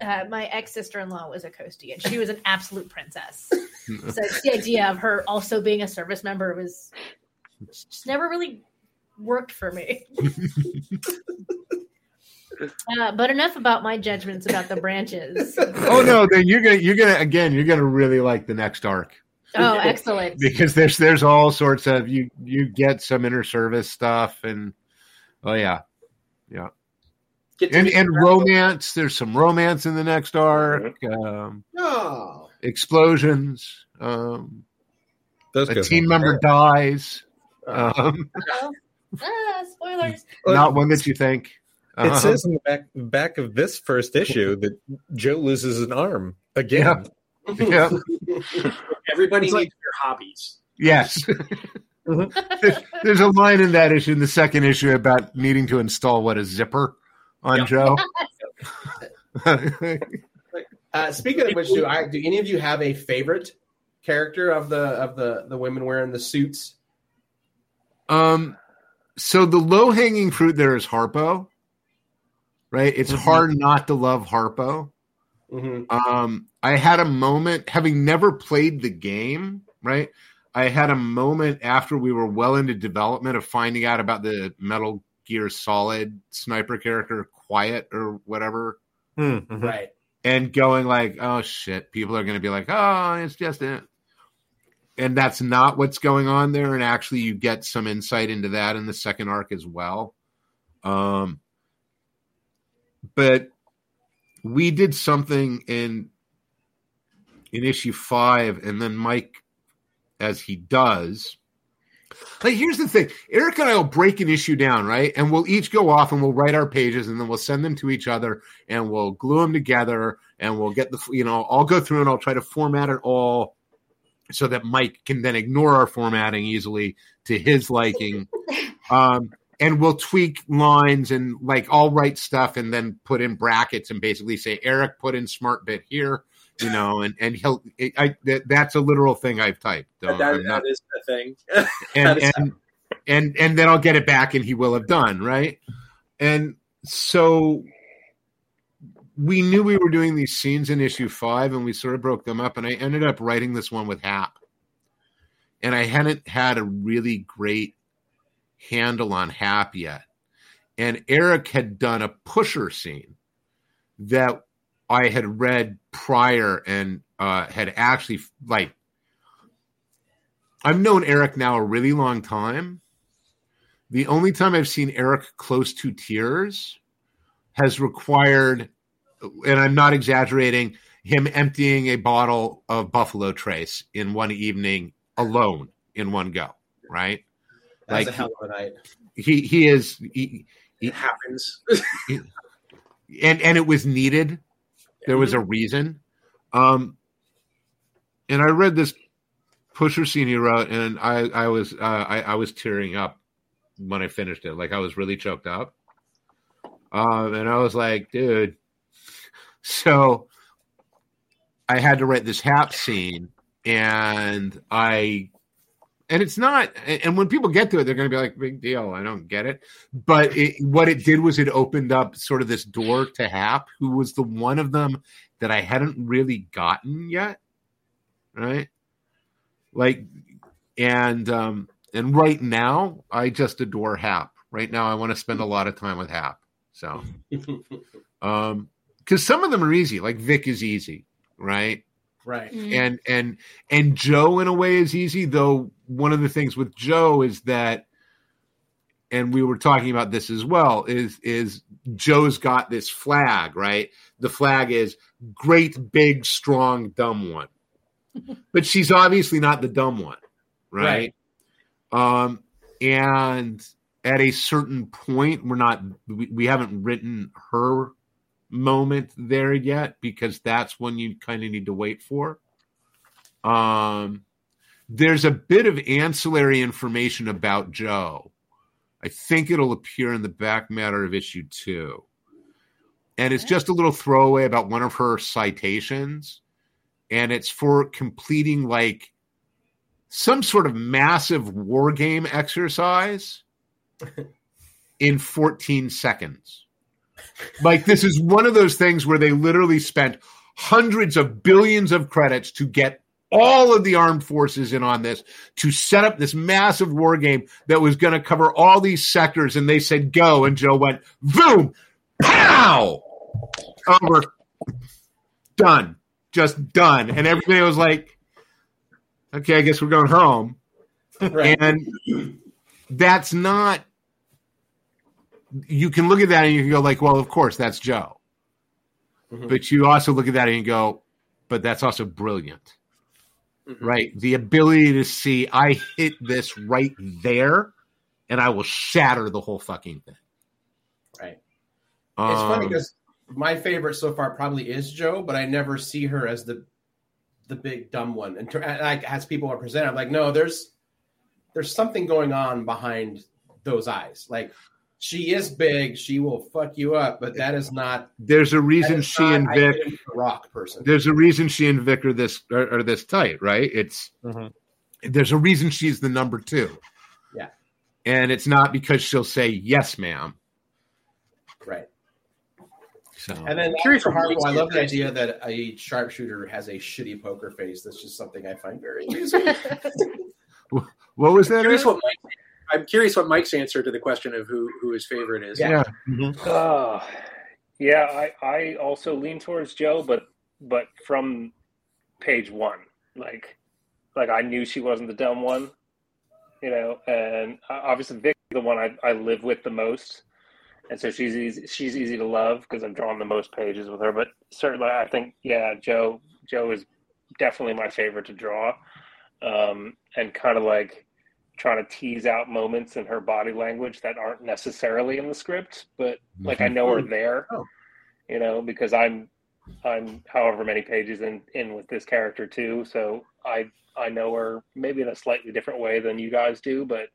uh, my ex sister in law was a Coastie, and she was an absolute princess. <laughs> So the idea of her also being a service member was just never really worked for me. Uh, but enough about my judgments about the branches. <laughs> oh no, then you're gonna you're gonna again you're gonna really like the next arc Oh, excellent! <laughs> because there's there's all sorts of you you get some inter service stuff and oh yeah yeah. and and romance. There's some romance in the next arc. Um, No. explosions. Um, Those a team hand in member dies. Um, <laughs> Uh-oh. Ah, spoilers. Not one that you think. It Uh-huh. says in the back back of this first issue that Joe loses an arm again. yeah. <laughs> Everybody It's needs like- their hobbies. Yes. <laughs> there's, there's a line in that issue, in the second issue, about needing to install what a zipper on Yep. Joe. <laughs> Uh, speaking of which, do I do any of you have a favorite character of the of the the women wearing the suits? um, so the low hanging fruit there is Harpo, right? It's Mhm. hard not to love Harpo. hmm Um, I had a moment, having never played the game, right? I had a moment after we were well into development of finding out about the Metal Gear Solid sniper character, Quiet or whatever, Mhm. Right. and going like, "Oh shit!" People are going to be like, "Oh, it's just it," and that's not what's going on there. And actually, you get some insight into that in the second arc as well. Um, but we did something in in issue five, and then Mike, as he does. Like, here's the thing Eric and I will break an issue down, right? And we'll each go off and we'll write our pages and then we'll send them to each other and we'll glue them together and we'll get the, you know, I'll go through and I'll try to format it all so that Mike can then ignore our formatting easily to his liking. <laughs> Um, and we'll tweak lines and like I'll write stuff and then put in brackets and basically say, Eric, put in smart bit here, you know, and, and he'll, I, that, that's a literal thing I've typed. That, I'm not- that is the thing. <laughs> and That is and, and and then I'll get it back, and he will have done right. And so we knew we were doing these scenes in issue five, and we sort of broke them up. And I ended up writing this one with Hap, and I hadn't had a really great handle on Hap yet. And Eric had done a pusher scene that I had read prior and uh, had actually like I've known Eric now a really long time. The only time I've seen Eric close to tears has required, and I'm not exaggerating, him emptying a bottle of Buffalo Trace in one evening alone in one go. Right? That's Like- a hell of a night. He he is he, It happens. and and it was needed. There was a reason. Um, and I read this pusher scene he wrote, and I I was uh, I I was tearing up when I finished it. Like I was really choked up. Um, and I was like, dude. So I had to write this hap scene, and I and it's not. And when people get to it, they're going to be like, "Big deal." I don't get it. But it, what it did was it opened up sort of this door to Hap, who was the one of them that I hadn't really gotten yet. Right, like, and um, and right now, I just adore Hap. Right now, I want to spend a lot of time with Hap. So, <laughs> um, because some of them are easy, like Vic is easy, right? Right. Mm. and and and Joe in a way is easy though one of the things with Joe is that and we were talking about this as well is is Joe's got this flag right? The flag is great big strong dumb one. <laughs> But she's obviously not the dumb one right, um and at a certain point we're not we, we haven't written her moment there yet because that's when you kind of need to wait for. Um, there's a bit of ancillary information about Joe. I think it'll appear in the back matter of issue two. And it's just a little throwaway about one of her citations. And it's for completing like some sort of massive war game exercise <laughs> in 14 seconds. Like this is one of those things where they literally spent hundreds of billions of credits to get all of the armed forces in on this to set up this massive war game that was going to cover all these sectors and they said go and Joe went boom! Pow! Over. Done. Just done. And everybody was like okay I guess we're going home. Right. and that's not you can look at that and you can go like well of course that's joe. Mhm. but you also look at that and you go but that's also brilliant Mhm. right the ability to see i hit this right there and i will shatter the whole fucking thing Right. It's funny Um, because my favorite so far probably is Joe, but I never see her as the the big dumb one. And, ter- and like as people are presented, I'm like, no, there's there's something going on behind those eyes. Like she is big, she will fuck you up, but that is not. there's a reason she not, and vic hit him with a rock person. there's a reason she and vic are this are, are this tight right it's Mhm. there's a reason she's the number two Yeah. and it's not because she'll say yes ma'am Right. so And then curious for what Harpo, I love the idea that a sharpshooter has a shitty poker face. That's just something I find very amusing. <laughs> <laughs> what was that curious what Mike, I'm curious what Mike's answer to the question of who who his favorite is. Yeah. yeah Oh, yeah, I, I also lean towards Joe, but but from page one, like like I knew she wasn't the dumb one, you know, and uh, obviously Vic the one I, I live with the most, and so she's easy she's easy to love because I've drawn the most pages with her. But certainly, I think yeah, Joe Joe is definitely my favorite to draw, um, and kind of like trying to tease out moments in her body language that aren't necessarily in the script, but like I mm-hmm. know are oh. there. Oh. You know, because I'm I'm however many pages in in with this character too, so I I know her maybe in a slightly different way than you guys do, but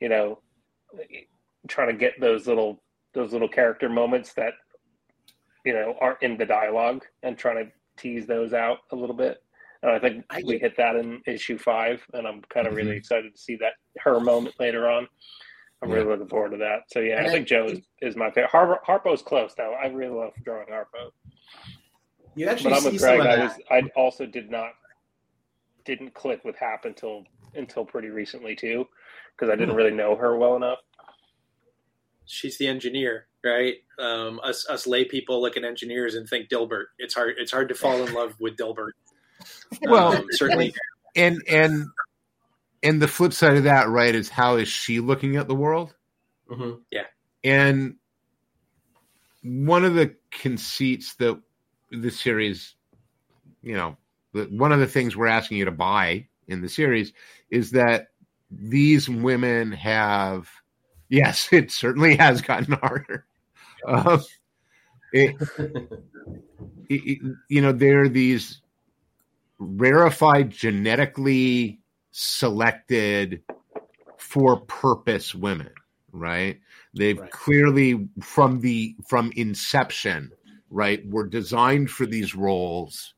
you know, trying to get those little those little character moments that you know aren't in the dialogue and trying to tease those out a little bit. And I think I we hit that in issue five, and I'm kind of really Mhm. excited to see that her moment later on. I'm Yeah. really looking forward to that. So yeah, And I think Joe is, is my favorite. Har- Harpo's close though. I really love drawing Harpo, You actually but I'm see with Greg. I was I also did not didn't click with Hap until until pretty recently too, because I didn't Hmm. really know her well enough. She's the engineer, right? Um, us us lay people look at engineers and think Dilbert. It's hard it's hard to fall in love with Dilbert. Well, Um, certainly and and and the flip side of that right is how is she looking at the world Mhm. Yeah. And one of the conceits that the series you know one of the things we're asking you to buy in the series is that these women have yes <laughs> it certainly has gotten harder um, it- it- you know they're these rarefied genetically selected for purpose women right they've Right. clearly from the from inception right were designed for these roles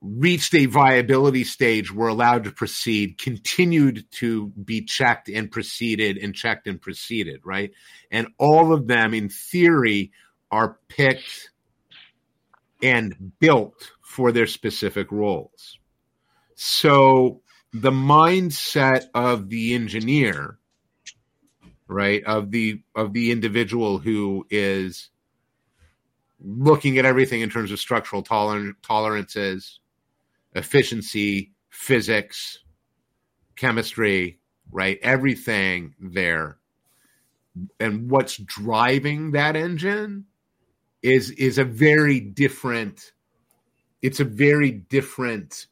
reached a viability stage, were allowed to proceed, continued to be checked and proceeded and checked and proceeded, right? And all of them, in theory, are picked and built for their specific roles. So the mindset of the engineer, right, of the of the individual who is looking at everything in terms of structural toler- tolerances, efficiency, physics, chemistry, right? Everything there. And what's driving that engine is is a very different it's a very different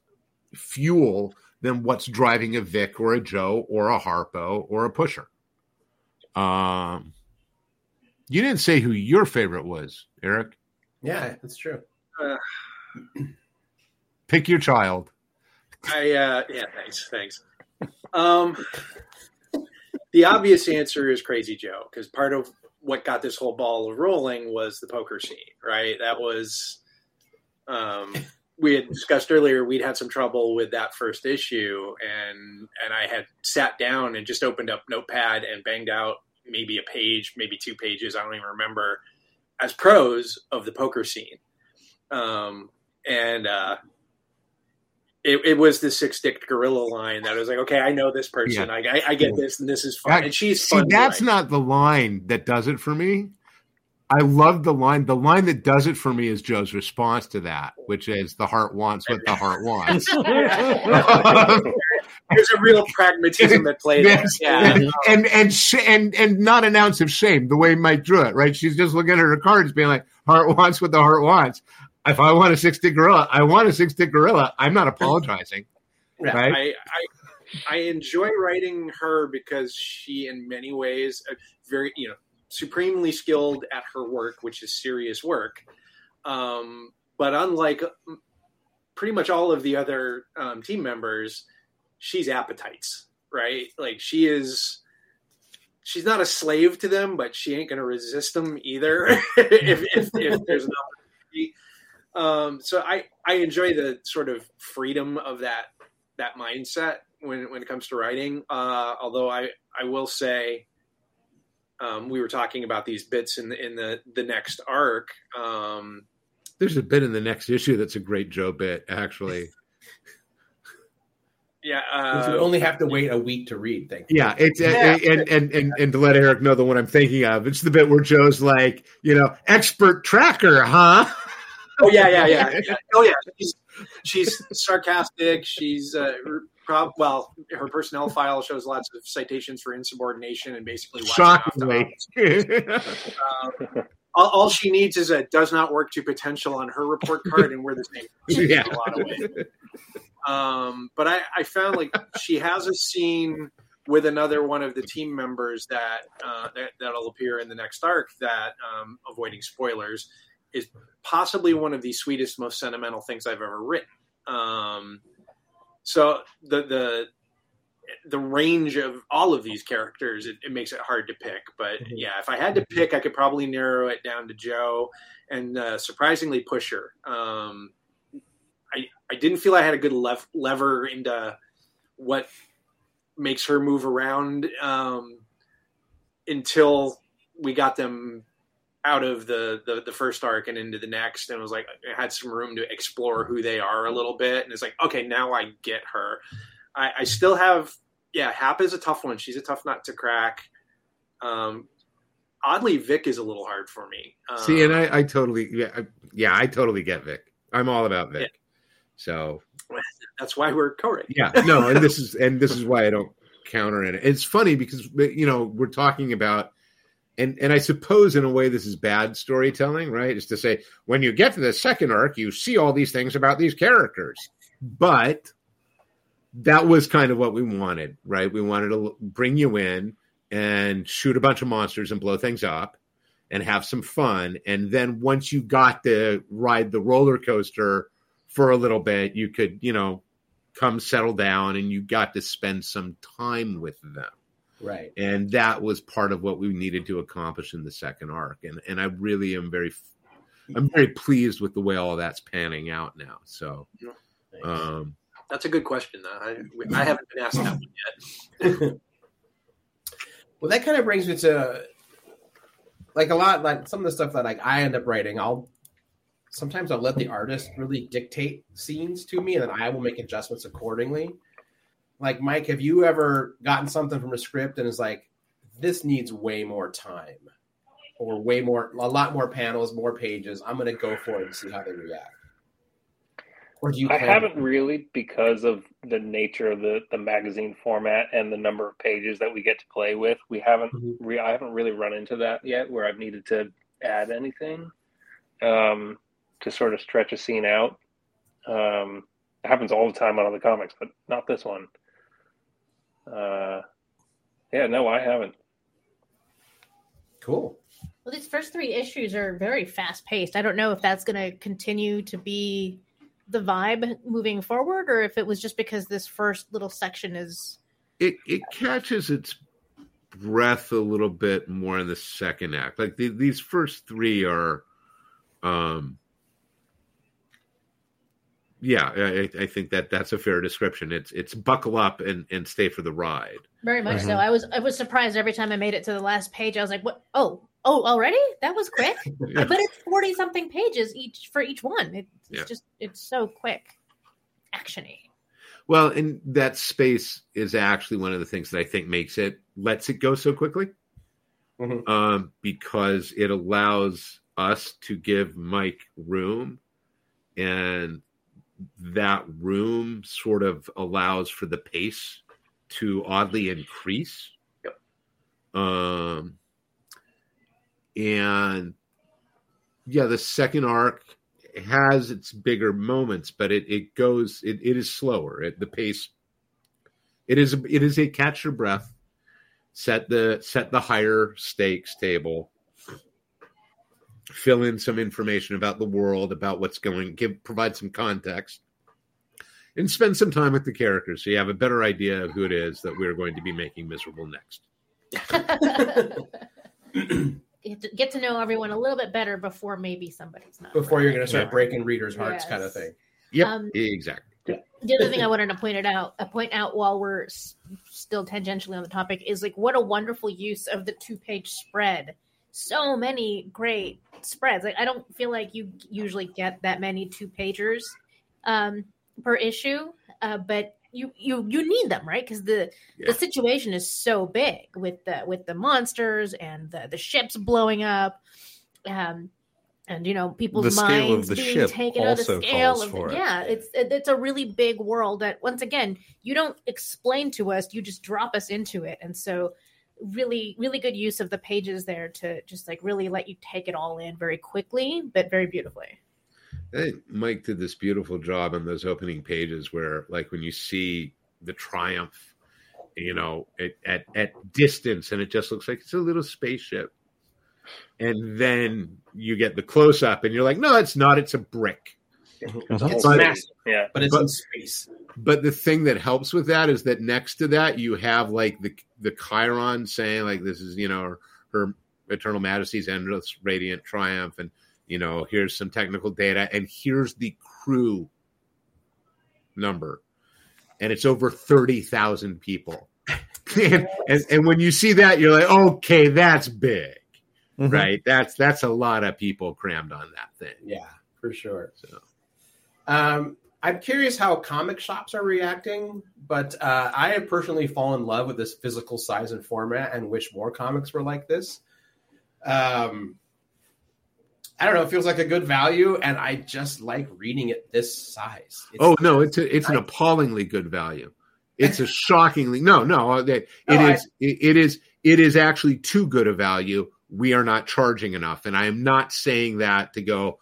fuel than what's driving a Vic or a Joe or a Harpo or a pusher. Um you didn't say who your favorite was, Eric. Yeah, that's true. Uh, Pick your child. I uh, yeah, thanks, thanks. Um, the obvious answer is Crazy Joe because part of what got this whole ball rolling was the poker scene, right? That was um, we had discussed earlier. We'd had some trouble with that first issue, and and I had sat down and just opened up Notepad and banged out maybe a page, maybe two pages. I don't even remember as prose of the poker scene. Um, and uh, it, it was the six stick gorilla line that was like, okay, I know this person. Yeah. I, I, I get this, and this is fun. That- and she's See, that's not the line that does it for me. I love the line. The line that does it for me is Joe's response to that, which is the heart wants what the heart wants. <laughs> There's a real pragmatism at play there. Yes. Yeah. and and sh- and and not an ounce of shame the way Mike drew it. Right? She's just looking at her cards, being like, "Heart wants what the heart wants." If I want a six stick gorilla, I want a six stick gorilla. I'm not apologizing. Yeah. Right? I, I I enjoy writing her because she, in many ways, very you know supremely skilled at her work, which is serious work. Um, but unlike pretty much all of the other um, team members, she's appetites, right? Like she is. She's not a slave to them, but she ain't going to resist them either. <laughs> if, if, if there's an opportunity, um, so I I enjoy the sort of freedom of that that mindset when when it comes to writing. Uh, although I I will say, um, we were talking about these bits in the in the the next arc. Um, There's a bit in the next issue that's a great Joe bit, actually. <laughs> yeah, Which we uh, only have to wait a week to read. Thank you. Yeah, it's Yeah. And, and and and to let Eric know the one I'm thinking of, it's the bit where Joe's like, you know, expert tracker, huh? oh yeah, yeah, yeah, yeah. <laughs> Oh yeah, she's she's sarcastic. She's uh, prob- well, her personnel file shows lots of citations for insubordination and basically Shockingly. Um, all, all she needs is a does not work to potential on her report card, and we're the same <laughs> Yeah. a lot of ways. Um, but I, I found like she has a scene with another one of the team members that, uh, that that'll appear in the next arc. That um, avoiding spoilers is possibly one of the sweetest, most sentimental things I've ever written. Um, so the the the range of all of these characters, it, it makes it hard to pick. But Mhm. yeah, if I had to pick, I could probably narrow it down to Joe and uh, surprisingly Pusher. Um, I I didn't feel I had a good lev- lever into what makes her move around um, until we got them out of the, the the first arc and into the next and was like I had some room to explore who they are a little bit and it's like okay now I get her I, I still have yeah Hap is a tough one she's a tough nut to crack um oddly Vic is a little hard for me um, See, and I, I totally, yeah, I, yeah, I totally get Vic. I'm all about Vic. So that's why we're co-writing yeah, no, and this is and this is why I don't counter it. It's funny because you know we're talking about, and and I suppose in a way this is bad storytelling, right? Is to say when you get to the second arc, you see all these things about these characters, but that was kind of what we wanted, right? We wanted to bring you in and shoot a bunch of monsters and blow things up and have some fun. And then once you got to ride the roller coaster for a little bit, you could, you know, come settle down and you got to spend some time with them. Right. And that was part of what we needed to accomplish in the second arc. And and I really am very I'm very pleased with the way all that's panning out now. So Um, That's a good question. Though. I, I haven't been asked that one yet. <laughs> Well, that kind of brings me to like a lot like some of the stuff that like I end up writing. I'll sometimes I'll let the artist really dictate scenes to me, and then I will make adjustments accordingly. Like Mike, have you ever gotten something from a script and is like, this needs way more time, or way more, a lot more panels, more pages? I'm going to go for it and see how they react. Or do you? I haven't really because of the nature of the, the magazine format and the number of pages that we get to play with. We haven't Mhm. re- I haven't really run into that yet where I've needed to add anything um, to sort of stretch a scene out. Um, it happens all the time on other comics, but not this one. Uh, yeah, no, I haven't. Cool. Well, these first three issues are very fast paced. I don't know if that's going to continue to be the vibe moving forward, or if it was just because this first little section is. it it catches its breath a little bit more in the second act. Like the, these first three are, um, yeah, I, I think that that's a fair description. It's it's buckle up and and stay for the ride. Very much so. Mhm. I was I was surprised every time I made it to the last page. I was like, "What? Oh, oh, already? That was quick." <laughs> Yeah. But it's forty something pages each for each one. It, it's Yeah. just it's so quick, actiony. Well, and that space is actually one of the things that I think makes it lets it go so quickly, Mhm. um, because it allows us to give Mike room, and that room sort of allows for the pace to oddly increase. Yep. Um, and yeah, the second arc has its bigger moments, but it it goes it, it is slower. It, the pace it is it is a catch your breath, set the set the higher stakes table, fill in some information about the world, about what's going, give provide some context, and spend some time with the characters so you have a better idea of who it is that we're going to be making miserable next. <laughs> to get to know everyone a little bit better before maybe somebody's not. Before you're going to start Yeah. breaking readers' hearts, kind of thing. Yep, Um, exactly. the other thing I wanted to point it out, uh, point out while we're s- still tangentially on the topic is like what a wonderful use of the two page spread. So many great spreads. Like I don't feel like you usually get that many two pagers um, per issue, uh, but you you you need them right because the Yeah. the situation is so big with the with the monsters and the the ships blowing up. Um, and you know people's The scale of minds the being ship taken out of scale of it. yeah it's it's a really big world that once again you don't explain to us you just drop us into it and so really really good use of the pages there to just like really let you take it all in very quickly but very beautifully think Mike did this beautiful job on those opening pages where, like, when you see the triumph, you know, at, at, at distance, and it just looks like it's a little spaceship. And then you get the close up, and you're like, no, it's not. It's a brick. It's a whole But- city. Yeah. But it's But- in space. But the thing that helps with that is that next to that, you have like the the chyron saying, like, this is, you know, her, her Eternal Majesty's endless radiant triumph, and you know, here's some technical data, and here's the crew number, and it's over thirty thousand people. <laughs> and, and and when you see that, you're like, okay, that's big, Mhm. right? That's that's a lot of people crammed on that thing. Yeah, for sure. So Um, I'm curious how comic shops are reacting, but uh, I have personally fallen in love with this physical size and format and wish more comics were like this. Um, I don't know. It feels like a good value, and I just like reading it this size. It's- oh no, it's a, it's an appallingly good value. It's a <laughs> shockingly no no. uh, It, No, it I- is it, it is it is actually too good a value. We are not charging enough, and I am not saying that to go,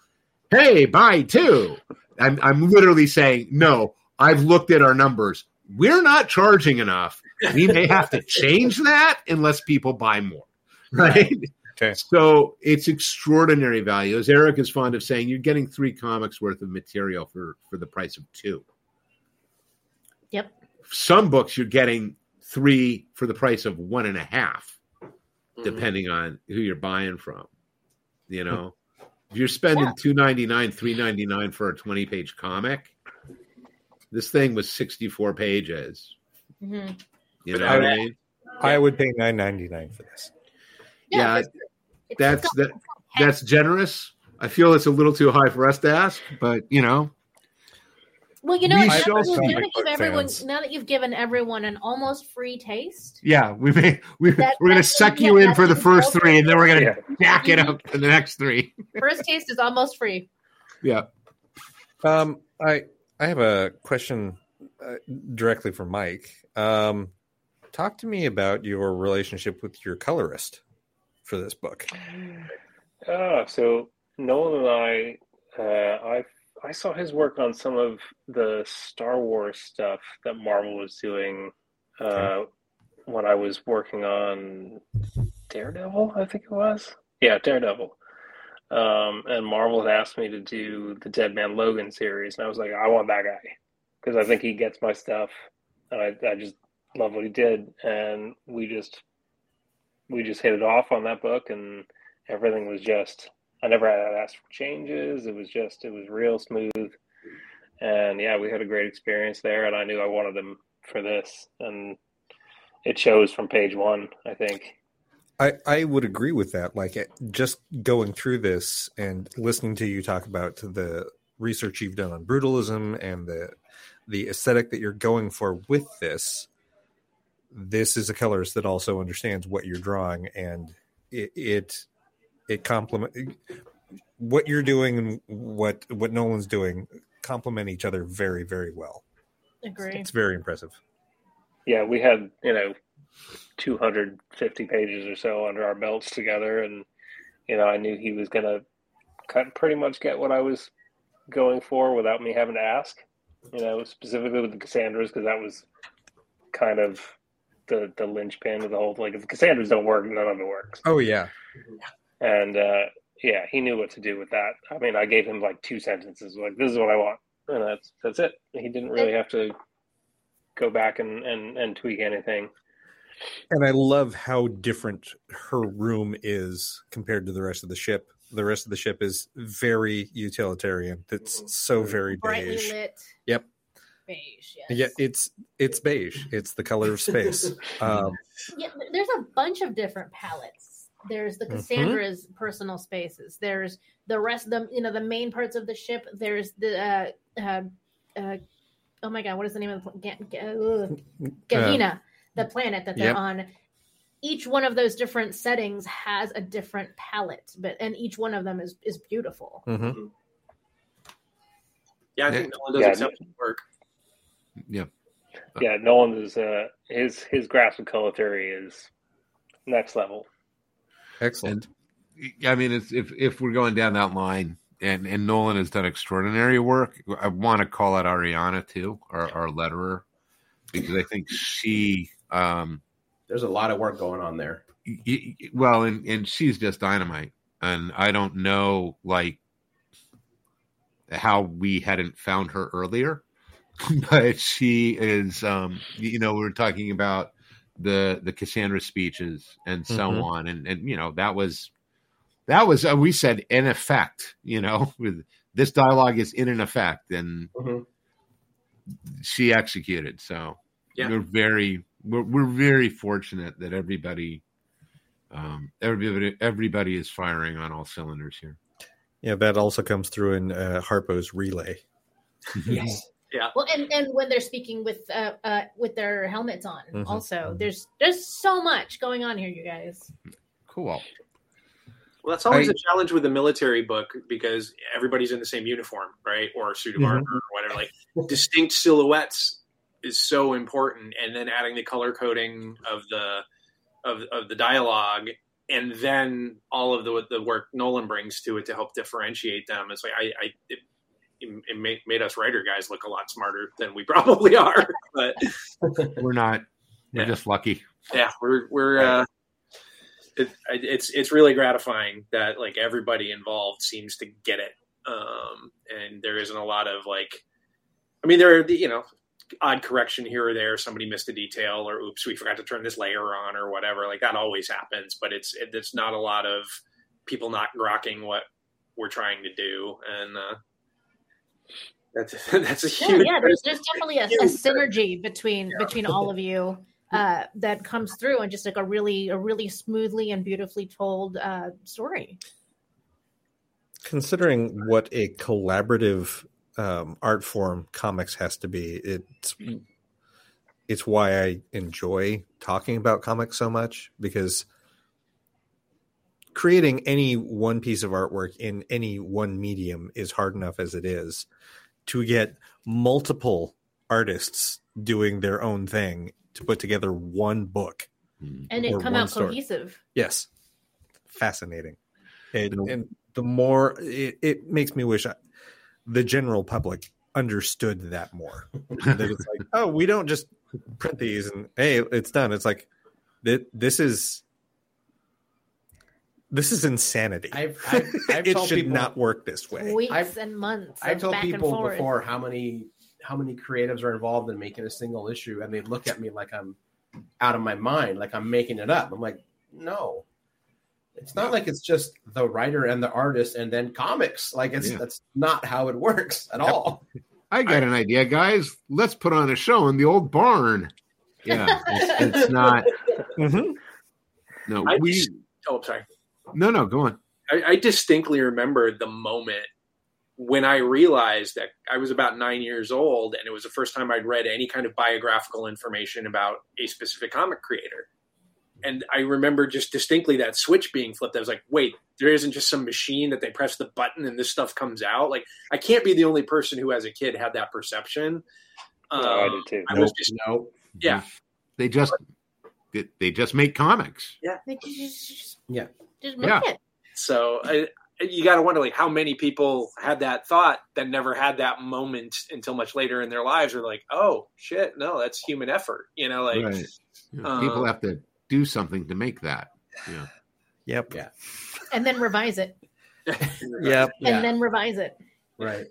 hey, buy two. I'm I'm literally saying no. I've looked at our numbers. We're not charging enough. We may have to change that unless people buy more. <laughs> Right. Okay. So it's extraordinary value. As Eric is fond of saying, you're getting three comics worth of material for for the price of two. Yep. Some books you're getting three for the price of one and a half, Mhm. depending on who you're buying from. You know, if you're spending Yeah. two ninety nine, three ninety nine for a twenty page comic, This thing was 64 pages. Mhm. You know I- what I mean? I would pay nine ninety nine for this. Yeah, it's- it's that. That's generous. I feel it's a little too high for us to ask, but you know, Well, you know, We now, shall that- see. now you've everyone, fans. now that you've given everyone an almost free taste, yeah, we may we That- we're gonna suck you in for the the first culture. three, and then we're gonna Yeah. jack it up for the next three. <laughs> first taste is almost free. Yeah. Um, I I have a question uh, directly for Mike. Um, talk to me about your relationship with your colorist for this book. Oh, so Nolan and I, uh, I I saw his work on some of the Star Wars stuff that Marvel was doing uh, when I was working on Daredevil. I think it was. Yeah, Daredevil. Um, and Marvel had asked me to do the Dead Man Logan series, and I was like, I want that guy because I think he gets my stuff, and I, I just love what he did, and we just we just hit it off on that book, and everything was just I never had to ask for changes. It was just it was real smooth, and yeah, we had a great experience there, and I knew I wanted them for this, and it shows from page one. I think. I, I would agree with that. Like just going through this and listening to you talk about the research you've done on brutalism and the the aesthetic that you're going for with this. This is a colorist that also understands what you're drawing, and it it, it complement what you're doing and what what Nolan's doing complement each other very very well. Agree. It's very impressive. yeah, we had, you know, 250 pages or so under our belts together. And, you know, I knew he was going to cut pretty much get what I was going for without me having to ask, you know, specifically with the Cassandras, because that was kind of the, the linchpin of the whole Like, if the Cassandras don't work, none of it works. Oh yeah, And, uh, yeah, he knew what to do with that. I mean, I gave him like two sentences, like, this is what I want. And that's, that's it. He didn't really have to go back and, and, and tweak anything. And I love how different her room is compared to the rest of the ship. The rest of the ship is very utilitarian. It's so very Brightly beige. lit. Yep. Beige. Yes. Yeah, it's it's beige. It's the color of space. <laughs> Um, Yeah, there's a bunch of different palettes. There's the Mhm. Cassandra's personal spaces. There's the rest of them, you know, the main parts of the ship. There's the uh, uh, uh, oh my god, what is the name of the pla- Ga- Ga- ugh, Gahina, the planet that they're yep. on. Each one of those different settings has a different palette, but and each one of them is is beautiful. mhm. Yeah, I think Nolan does Yeah. exceptional work. Yeah. yeah, Nolan is uh, his his grasp of color theory is next level. Excellent. I mean, it's, if if we're going down that line, and and Nolan has done extraordinary work, I want to call out Ariana too, our, our letterer, because I think she, um, There's a lot of work going on there. y- y- well, and and she's just dynamite, and I don't know like how we hadn't found her earlier, <laughs> but she is, um, you know, we were talking about the the Cassandra speeches and so Mhm. on, and and you know that was that was uh, we said in effect, you know, <laughs> with this dialogue is in an effect, and Mhm. she executed. So Yeah. we're very we're, we're very fortunate that everybody um everybody everybody is firing on all cylinders here Yeah, that also comes through in uh, Harpo's relay. <laughs> Yes. Well, and and when they're speaking with uh, uh with their helmets on, Mhm. also there's there's so much going on here, you guys. cool Well, that's always I- a challenge with a military book because everybody's in the same uniform, right, or suit of Mhm. armor or whatever. Like distinct silhouettes is so important, and then adding the color coding of the of of the dialogue, and then all of the the work Nolan brings to it to help differentiate them. It's like I, I it, it made, made us writer guys look a lot smarter than we <laughs> probably are, but <laughs> we're not. We're Yeah. just lucky. Yeah we're we're uh it, it's it's really gratifying that like everybody involved seems to get it. Um and there isn't a lot of like i mean there are the you know odd correction here or there somebody missed a detail or oops we forgot to turn this layer on or whatever like that always happens but it's it, it's not a lot of people not grokking what we're trying to do and uh That's <laughs> that's a Yeah, huge. yeah. There's, there's definitely a, a synergy between between all of you uh, that comes through, and just like a really a really smoothly and beautifully told uh, story. considering what a collaborative um, art form comics has to be it's it's why i enjoy talking about comics so much because creating any one piece of artwork in any one medium is hard enough as it is to get multiple artists doing their own thing to put together one book hmm. And it come out story. cohesive. Yes, fascinating. And, and the more it, it makes me wish I, the general public understood that more. that it's like, <laughs> oh, we don't just print these and hey, it's done. It's like th- this is this is insanity. I've, I've, <laughs> I've it told should people, not work this way. Weeks I've- and months. I've of told back people forth. before how many how many creatives are involved in making a single issue, and they look at me like I'm out of my mind, like I'm making it up. I'm like, no, it's not like it's just the writer and the artist and then comics. Like it's Yeah. that's not how it works at all. I got an idea, guys. Let's put on a show in the old barn. Yeah, it's, it's <laughs> not. Mhm. No, I we. just- oh, sorry. No, no, go on. I, I distinctly remember the moment when I realized that I was about nine years old, and it was the first time I'd read any kind of biographical information about a specific comic creator. And I remember just distinctly that switch being flipped. I was like, wait, there isn't just some machine that they press the button and this stuff comes out. Like, I can't be the only person who, as a kid, had that perception. No, I Um, did too. I was just, No, yeah. They just they, they just make comics. Like, just, just- Yeah. Just make Yeah. it. So I, you got to wonder, like, how many people had that thought that never had that moment until much later in their lives? Are like, oh shit, no, that's human effort. You know, like, Right. Yeah, Uh, People have to do something to make that. Yeah. Yep. Yeah. and then revise it, <laughs> Yep. Yeah. and then revise it. right.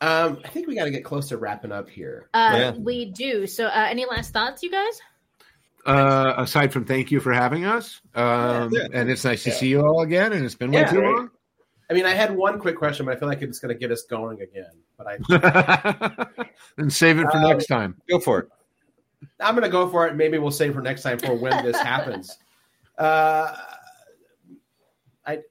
Um, I think we got to get close to wrapping up here. Uh, Yeah. We do. So, uh, any last thoughts, you guys? Uh, aside from thank you for having us, um, Yeah. and it's nice to Yeah. see you all again. And it's been way Yeah. too Right. long. I mean, I had one quick question, but I feel like it's going to get us going again. But I, <laughs> and save it for Um, next time. Go for it. I'm going to go for it. Maybe we'll save for next time for when this <laughs> happens. Uh, I.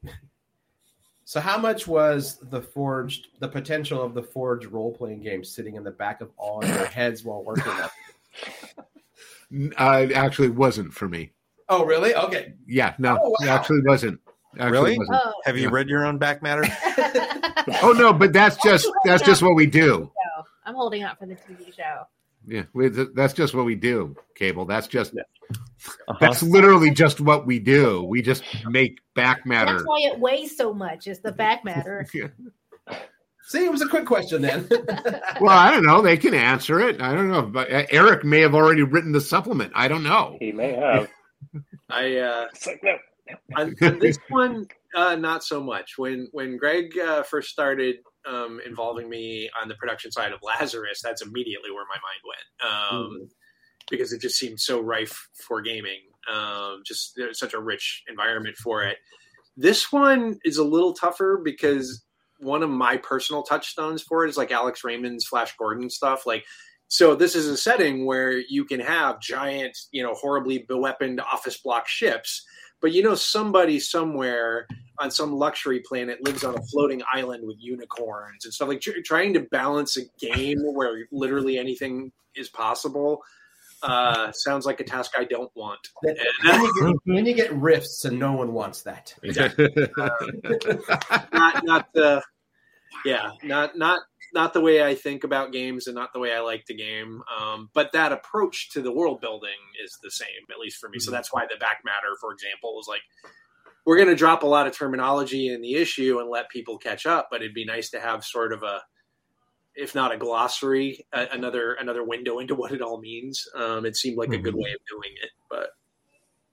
So, how much was the forged, the potential of the forged role playing game sitting in the back of all of your heads while working on it? Uh, it actually wasn't for me. Oh, really? Okay. Yeah, no, Oh, it wow. actually wasn't. Actually Really? wasn't. Oh. Have you Yeah. read your own back matter? <laughs> Oh no, but that's just that's just what we do. I'm holding out for the TV show. Yeah, we, that's just what we do. Cable. That's just Uh-huh. that's literally just what we do. We just make back matter. That's why it weighs so much. Is the back matter? <laughs> See, it was a quick question then. <laughs> Well, I don't know. They can answer it. I don't know. But uh, Eric may have already written the supplement. I don't know. He may have. <laughs> I uh, It's like no. on, on this one, uh, not so much. When when Greg uh, first started um, involving me on the production side of Lazarus, that's immediately where my mind went um, because it just seemed so rife for gaming. Um, just there's such a rich environment for it. This one is a little tougher because one of my personal touchstones for it is like Alex Raymond's Flash Gordon stuff. Like, so this is a setting where you can have giant, you know, horribly beweaponed office block ships but you know somebody somewhere on some luxury planet lives on a floating island with unicorns and stuff like tr- trying to balance a game where literally anything is possible uh, sounds like a task I don't want. then, you get, then you get rifts, and no one wants that. <laughs> <laughs> Not not the yeah, not not not the way I think about games and not the way I like the game. Um, but that approach to the world building is the same, at least for me. So that's why the back matter, for example, was like we're going to drop a lot of terminology in the issue and let people catch up. But it'd be nice to have sort of a, if not a glossary, a, another another window into what it all means. Um, it seemed like a good way of doing it, but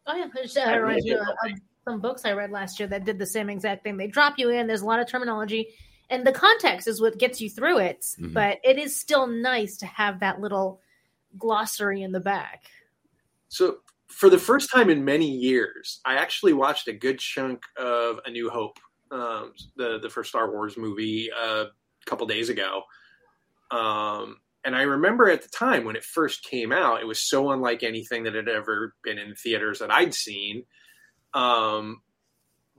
Oh yeah, there's uh, I really reminds me did of- that of some books I read last year that did the same exact thing. They drop you in. There's a lot of terminology, and the context is what gets you through it. Mhm. But it is still nice to have that little glossary in the back. So for the first time in many years, I actually watched a good chunk of A New Hope, um, the the first Star Wars movie, uh, a couple days ago. Um, and I remember at the time when it first came out, it was so unlike anything that had ever been in theaters that I'd seen. Um,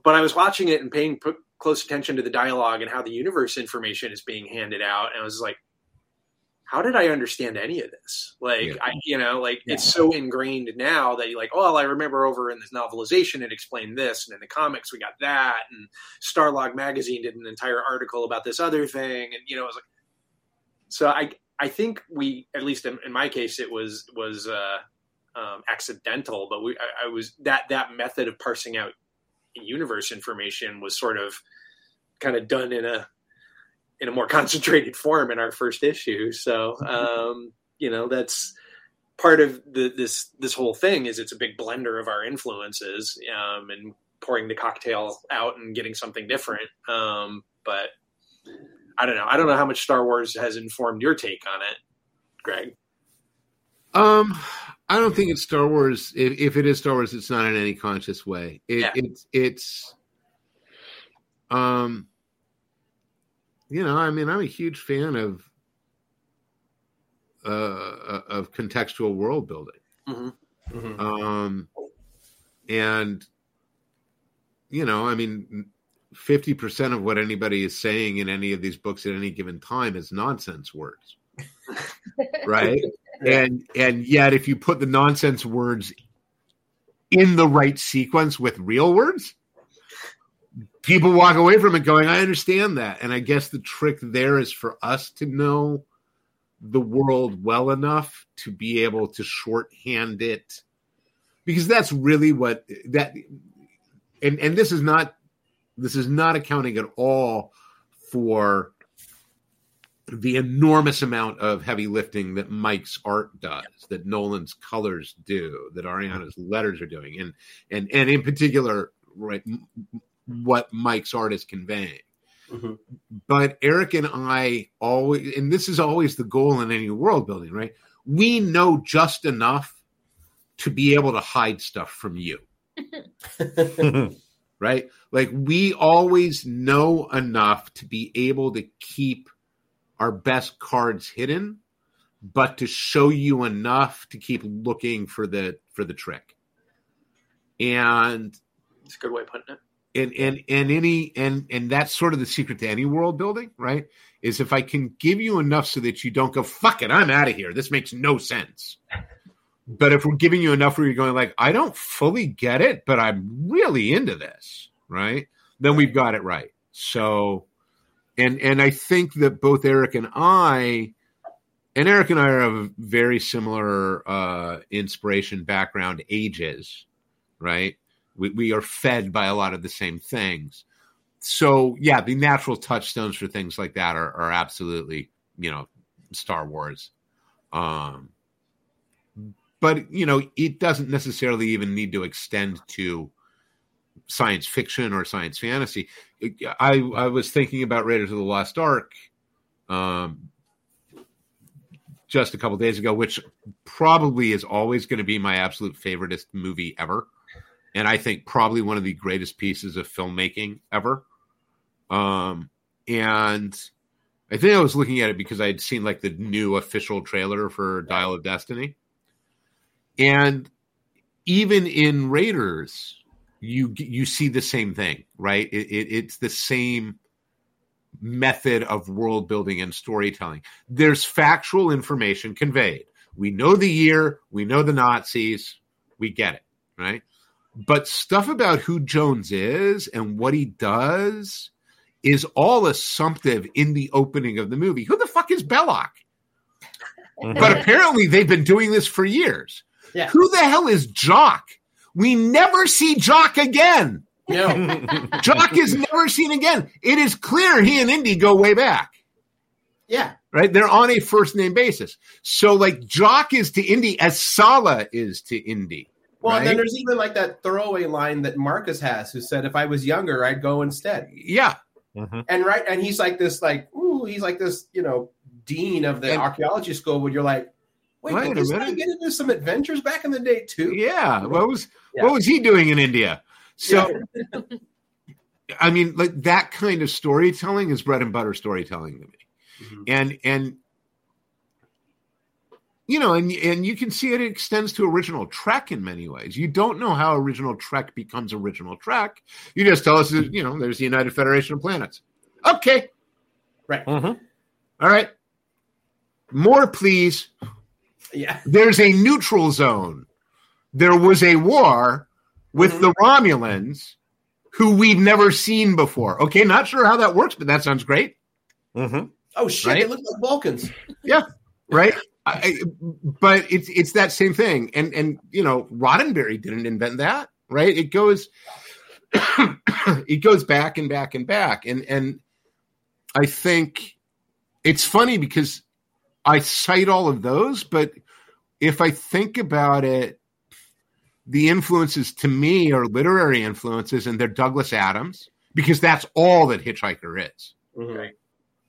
but I was watching it and paying p- close attention to the dialogue and how the universe information is being handed out, and I was like, how did I understand any of this? Like, Yeah. I, you know, like it's so ingrained now that you're like, oh, well, I remember over in this novelization it explained this, and in the comics we got that, and Starlog magazine did an entire article about this other thing, and you know, it was like, so I, I think we, at least in, in my case, it was was uh, um, accidental, but we, I, I was that that method of parsing out universe information was sort of kind of done in a in a more <laughs> concentrated form in our first issue. So, um, you know, that's part of the, this this whole thing is it's a big blender of our influences um, and pouring the cocktail out and getting something different. Um, but I don't know. I don't know how much Star Wars has informed your take on it, Greg. Um, I don't think it's Star Wars. If, if it is Star Wars, it's not in any conscious way. It, Yeah. It's it's um, you know, I mean, I'm a huge fan of uh of contextual world building. Mhm. Um, and you know, I mean, fifty percent of what anybody is saying in any of these books at any given time is nonsense words, <laughs> right? And and yet, if you put the nonsense words in the right sequence with real words, people walk away from it going, "I understand that." And I guess the trick there is for us to know the world well enough to be able to shorthand it because that's really what that and and this is not this is not accounting at all for the enormous amount of heavy lifting that Mike's art does, that Nolan's colors do, that Ariana's letters are doing, and and and in particular, right, what Mike's art is conveying Mhm. but Eric and I always, and this is always the goal in any world building, right? We know just enough to be able to hide stuff from you, <laughs> right? Like we always know enough to be able to keep our best cards hidden, but to show you enough to keep looking for the for the trick. And It's a good way of putting it. and and and any and and that's sort of the secret to any world building right? Is if i can give you enough so that you don't go fuck it i'm out of here. This makes no sense. But if we're giving you enough where you're going like i don't fully get it but i'm really into this right? Then we've got it right. So and and i think that both eric and i and eric and i are of very similar uh inspiration background ages right we, we are fed by a lot of the same things. So yeah, the natural touchstones for things like that are, are absolutely, you know, Star Wars. Um, but you know, it doesn't necessarily even need to extend to science fiction or science fantasy. I I was thinking about Raiders of the Lost Ark um, just a couple days ago, which probably is always going to be my absolute favoriteest movie ever and I think probably one of the greatest pieces of filmmaking ever. Um, and I think I was looking at it because I had seen like the new official trailer for Dial of Destiny, and even in Raiders, you you see the same thing, right? It, it, it's the same method of world building and storytelling. There's factual information conveyed. We know the year, we know the Nazis, we get it, right? but stuff about who Jones is and what he does is all assumptive in the opening of the movie. Who the fuck is Belloc? <laughs> But apparently they've been doing this for years. Yeah. Who the hell is Jock? We never see Jock again. No. <laughs> Jock is never seen again. It is clear he and Indy go way back. Yeah. Right? They're on a first name basis. So like Jock is to Indy as Sallah is to Indy. Well, and then there's even like that throwaway line that Marcus has, who said, "If I was younger, I'd go instead." Yeah. Mm-hmm. And right, and he's like this, like, ooh, he's like this, you know, dean of the And- archaeology school. Where you're like, wait, Wait did a this guy get into some adventures back in the day too? Yeah. What was Yeah. what was he doing in India? So I mean, like that kind of storytelling is bread and butter storytelling to me. Mhm. and and you know, and and you can see it extends to original Trek in many ways. You don't know how original Trek becomes original Trek. You just tell us, that, you know, there's the United Federation of Planets. Okay, Right. Mhm. all right. More, please. Yeah. There's a neutral zone. There was a war with Mhm. the Romulans, who we've never seen before. Okay, not sure how that works, but that sounds great. Mhm. Oh shit! Right? They look like Vulcans. Yeah, right? <laughs> I, I- but it's it's that same thing, and and you know, Roddenberry didn't invent that, right? It goes, <coughs> it goes back and back and back, and and I think it's funny because I cite all of those, but if I think about it, the influences to me are literary influences, and they're Douglas Adams because that's all that Hitchhiker is Mhm.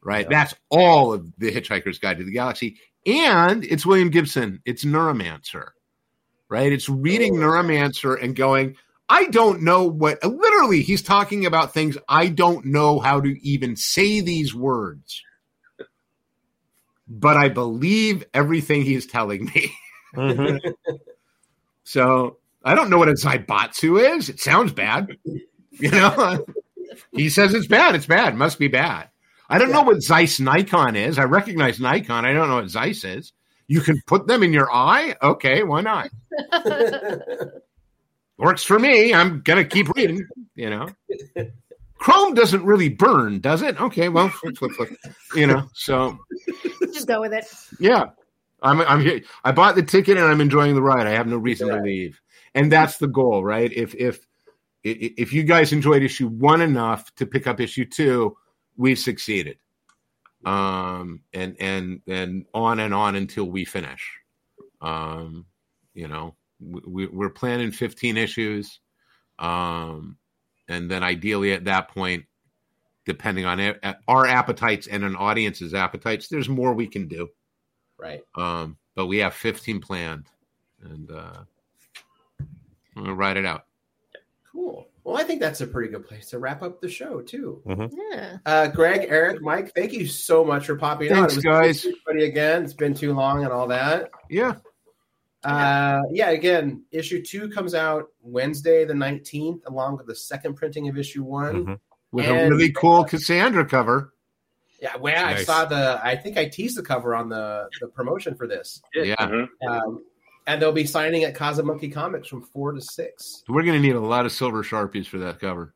right? Yeah. That's all of the Hitchhiker's Guide to the Galaxy. And it's William Gibson. It's Neuromancer, right? It's reading Oh. Neuromancer and going, I don't know what, literally, he's talking about things I don't know how to even say these words. But I believe everything he's telling me. <laughs> Mhm. <laughs> So I don't know what a Zaibatsu is. It sounds bad. You know, <laughs> he says it's bad. It's bad. Must be bad. I don't know what Zeiss Nikon is. I recognize Nikon. I don't know what Zeiss is. You can put them in your eye. Okay, why not? <laughs> Works for me. I'm gonna keep reading. You know, Chrome doesn't really burn, does it? Okay, well, flip, flip, flip. You know, so Just go with it. yeah, I'm I'm here. I bought the ticket and I'm enjoying the ride. I have no reason to leave, and that's the goal, right? If if if you guys enjoyed issue one enough to pick up issue two, we've succeeded. Um, and and and on and on until we finish. Um, you know, we, we're planning 15 issues, um, and then ideally at that point, depending on it, our appetites and an audience's appetites, there's more we can do. Right. Um, but we have 15 planned, and uh, I'm gonna ride it out. Cool. Well, I think that's a pretty good place to wrap up the show too. Yeah. Uh, Greg, Eric, Mike, thank you so much for popping on. Thanks, It was guys. to everybody again. It's been too long and all that. Yeah, Uh, yeah, again, issue two comes out Wednesday the 19th, along with the second printing of issue one. Mhm. with And- a really cool Cassandra cover. Yeah, well, I saw the, I think I teased the cover on the, the promotion for this. Yeah, Mhm. Um, and they'll be signing at Kazamonkey Comics from four to six. we're gonna need a lot of silver sharpies for that cover.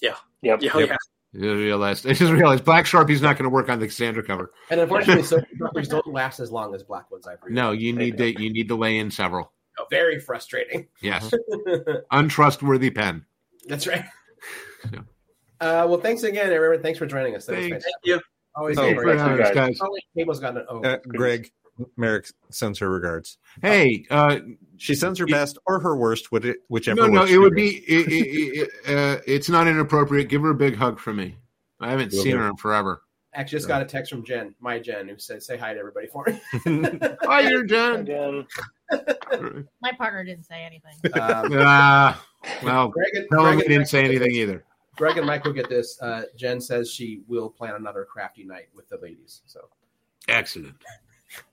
Yep. Yeah, oh, Yep. yeah. You realized <laughs> I just realized black sharpie's not going to work on the Cassandra cover. And unfortunately, silver copies don't last as long as black ones. I've read. No, you need to you need to lay in several. very frustrating. Yes, <laughs> untrustworthy pen. That's right. <laughs> Yeah. Uh, well, thanks again, everyone. Thanks for joining us. Thanks. Thank you. Always Oh, great. For having us, guys. Oh, Cable's got an oh. Uh, Greg, Merrick sends her regards. Hey, uh, She sends her best or her worst, whichever. no, no, it would you. be. It, it, it, uh, it's not inappropriate. Give her a big hug from me. I haven't Will seen do. her in forever. Actually, just got a text from Jen, my Jen, who said, "Say hi to everybody for me." <laughs> Hi, you're John. Again, <laughs> My partner didn't say anything. um, Ah, well, Greg and, no, Greg we didn't say anything either. Greg and Mike will get this. Uh, Jen says she will plan another crafty night with the ladies. So Excellent.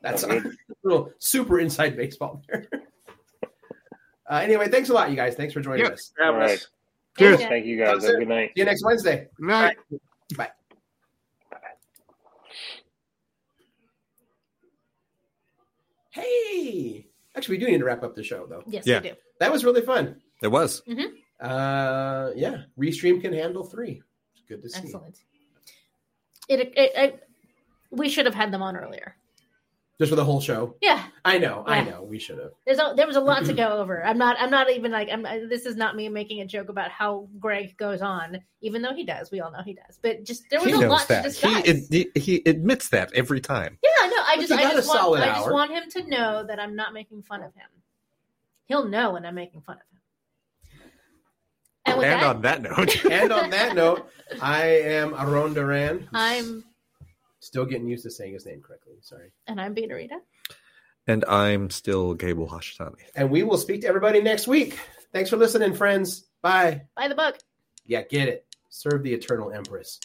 that's a little super inside baseball there. Uh, anyway, thanks a lot, you guys. Thanks for joining Yep. us. For having All us. right. Cheers. Thank you guys. Have a good night. See you next Wednesday. Night. Bye. Hey, actually, we do need to wrap up the show though. Yes, Yeah. we do. That was really fun. It was. Uh, yeah, Restream can handle three. It's good to see. Excellent. It, it, it, we should have had them on earlier. Just for the whole show. Yeah, I know, I know. We should have. there's a, there was a lot to <clears throat> go over. I'm not I'm not even like I'm. This is not me making a joke about how Greg goes on, even though he does. We all know he does. But just there was He a knows lot to that. discuss. He, ad- he he admits that every time. yeah, no, I But just you I got a just want I just want him to know that I'm not making fun of him. He'll know when I'm making fun of him. And And that, on that note, <laughs> And on that note, I am Aron Duran. I'm still getting used to saying his name correctly. Sorry. and I'm Beta Rita. and I'm still Gable Hashitani. And we will speak to everybody next week. Thanks for listening, friends. Bye. Buy the book. Yeah, get it. Serve the Eternal Empress.